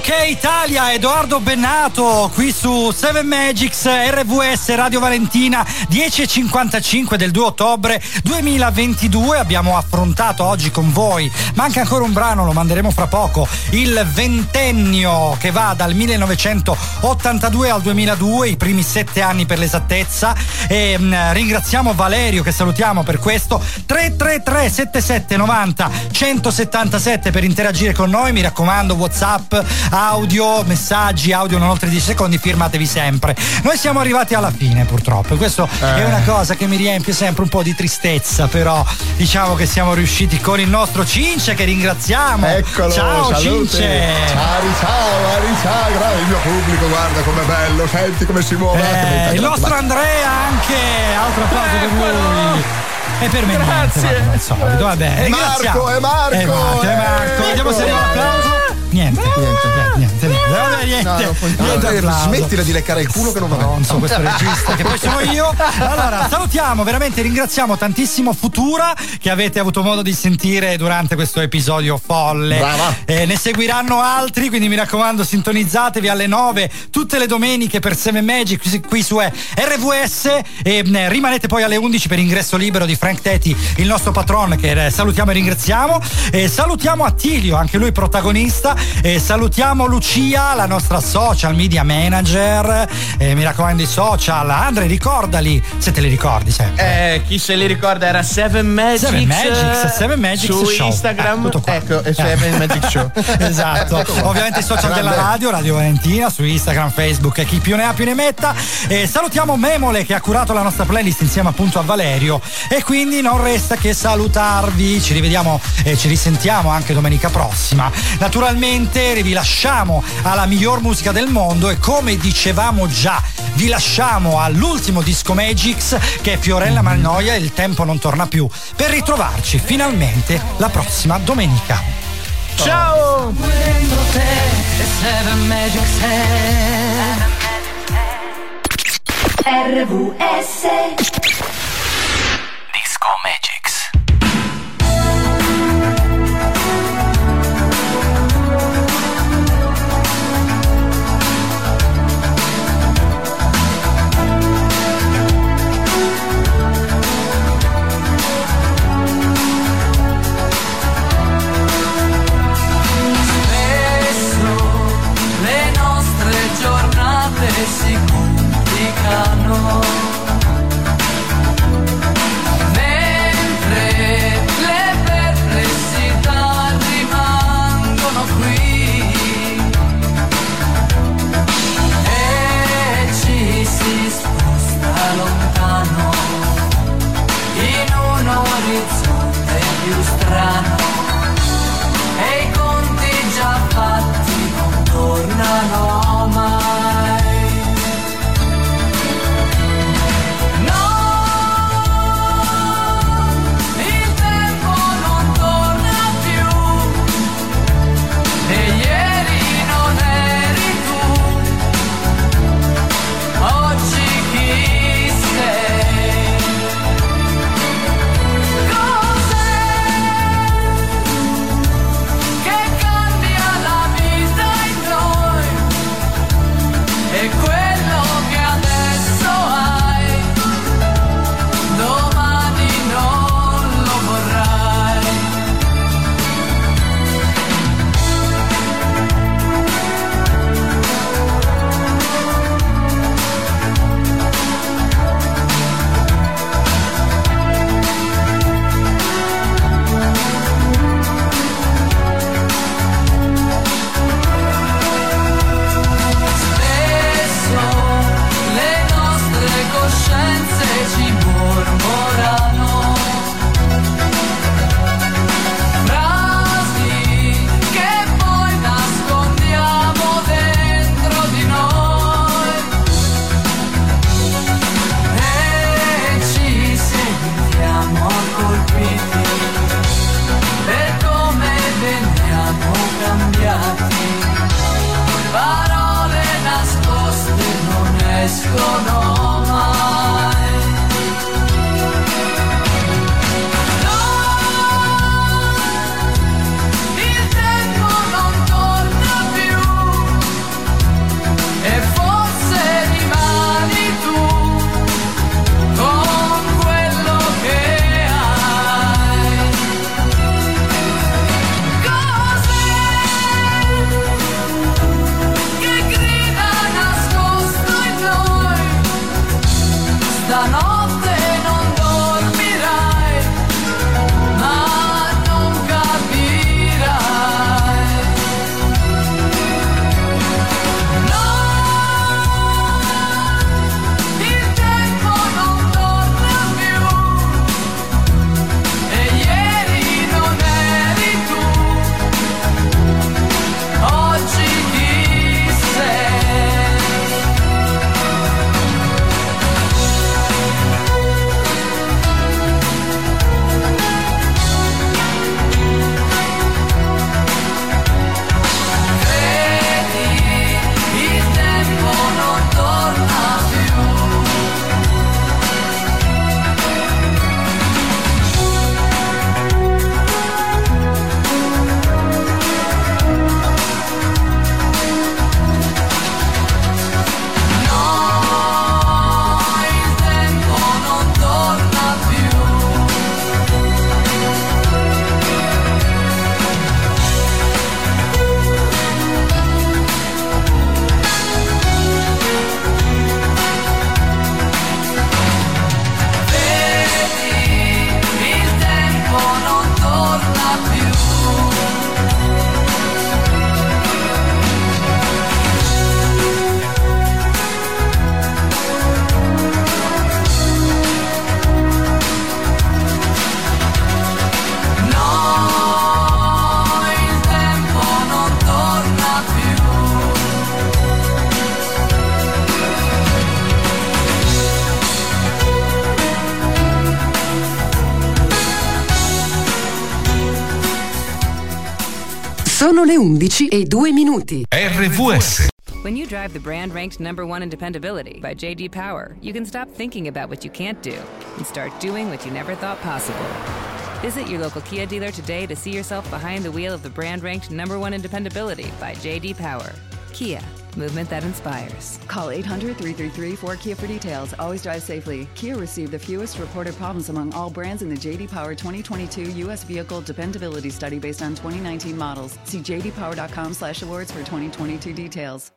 Ok Italia, Edoardo Bennato qui su 7 Magics RVS Radio Valentina 10.55 del 2 ottobre 2022 abbiamo affrontato oggi con voi manca ancora un brano, lo manderemo fra poco il ventennio che va dal 1982 al 2002 i primi sette anni per l'esattezza. E mh, ringraziamo Valerio che salutiamo per questo. 333 77 90 177 per interagire con noi mi raccomando Whatsapp audio, messaggi, audio non oltre 10 secondi, firmatevi sempre. Noi siamo arrivati alla fine purtroppo, questo è Eh. una cosa che mi riempie sempre un po' di tristezza, però diciamo che siamo riusciti con il nostro Cince che ringraziamo. Eccolo, Ciao salute. Cince. Ciao, ciao, Ari, ciao, guarda il mio pubblico, guarda com'è bello, senti come si muove. Eh, il nostro Andrea anche, altro applauso per lui. E per me niente, vabbè, al solito, va bene. È ringraziamo. Marco, è Marco, È Marco, è eh, Marco. Vediamo se arriva l'applauso. Niente, niente, niente, niente, vabbè, niente. No, non puoi- niente no, smettila di leccare il culo che non va bene. Stronzo, questo regista che [laughs] poi sono io. Allora, salutiamo, veramente ringraziamo tantissimo Futura che avete avuto modo di sentire durante questo episodio folle. Brava. Eh, ne seguiranno altri, quindi mi raccomando, sintonizzatevi alle 9 tutte le domeniche per Seven Magic qui- su eh, RVS e mh, rimanete poi alle 11 per ingresso libero di Frank Tetti, il nostro patron che eh, salutiamo e ringraziamo. Salutiamo Attilio, anche lui protagonista. Salutiamo Lucia, la nostra social media manager. E mi raccomando i social. Andre, ricordali se te li ricordi sempre. Eh, chi se li ricorda era Seven Magics. Seven Magics, eh, Seven Magics su Show. Instagram. Eh, ecco, e Seven Magic Show. [laughs] esatto. Ovviamente i social della radio, Radio Valentina, su Instagram, Facebook e chi più ne ha più ne metta. E salutiamo Memole che ha curato la nostra playlist insieme appunto a Valerio. E quindi non resta che salutarvi. Ci rivediamo e ci risentiamo anche domenica prossima. Naturalmente vi lasciamo alla miglior musica del mondo e come dicevamo già, vi lasciamo all'ultimo disco Magix che è Fiorella Magnoia Il tempo non torna più per ritrovarci finalmente la prossima domenica. Ciao! RVS Disco Magics. Le 11 e 2 minuti. RVS. When you drive the brand ranked number one in dependability by JD Power, you can stop thinking about what you can't do and start doing what you never thought possible. Visit your local Kia dealer today to see yourself behind the wheel of the brand ranked number one in dependability by JD Power. Kia, movement that inspires. Call 800 333 4KIA for details. Always drive safely. Kia received the fewest reported problems among all brands in the JD Power 2022 U.S. Vehicle Dependability Study based on 2019 models. See jdpower.com slash awards for 2022 details.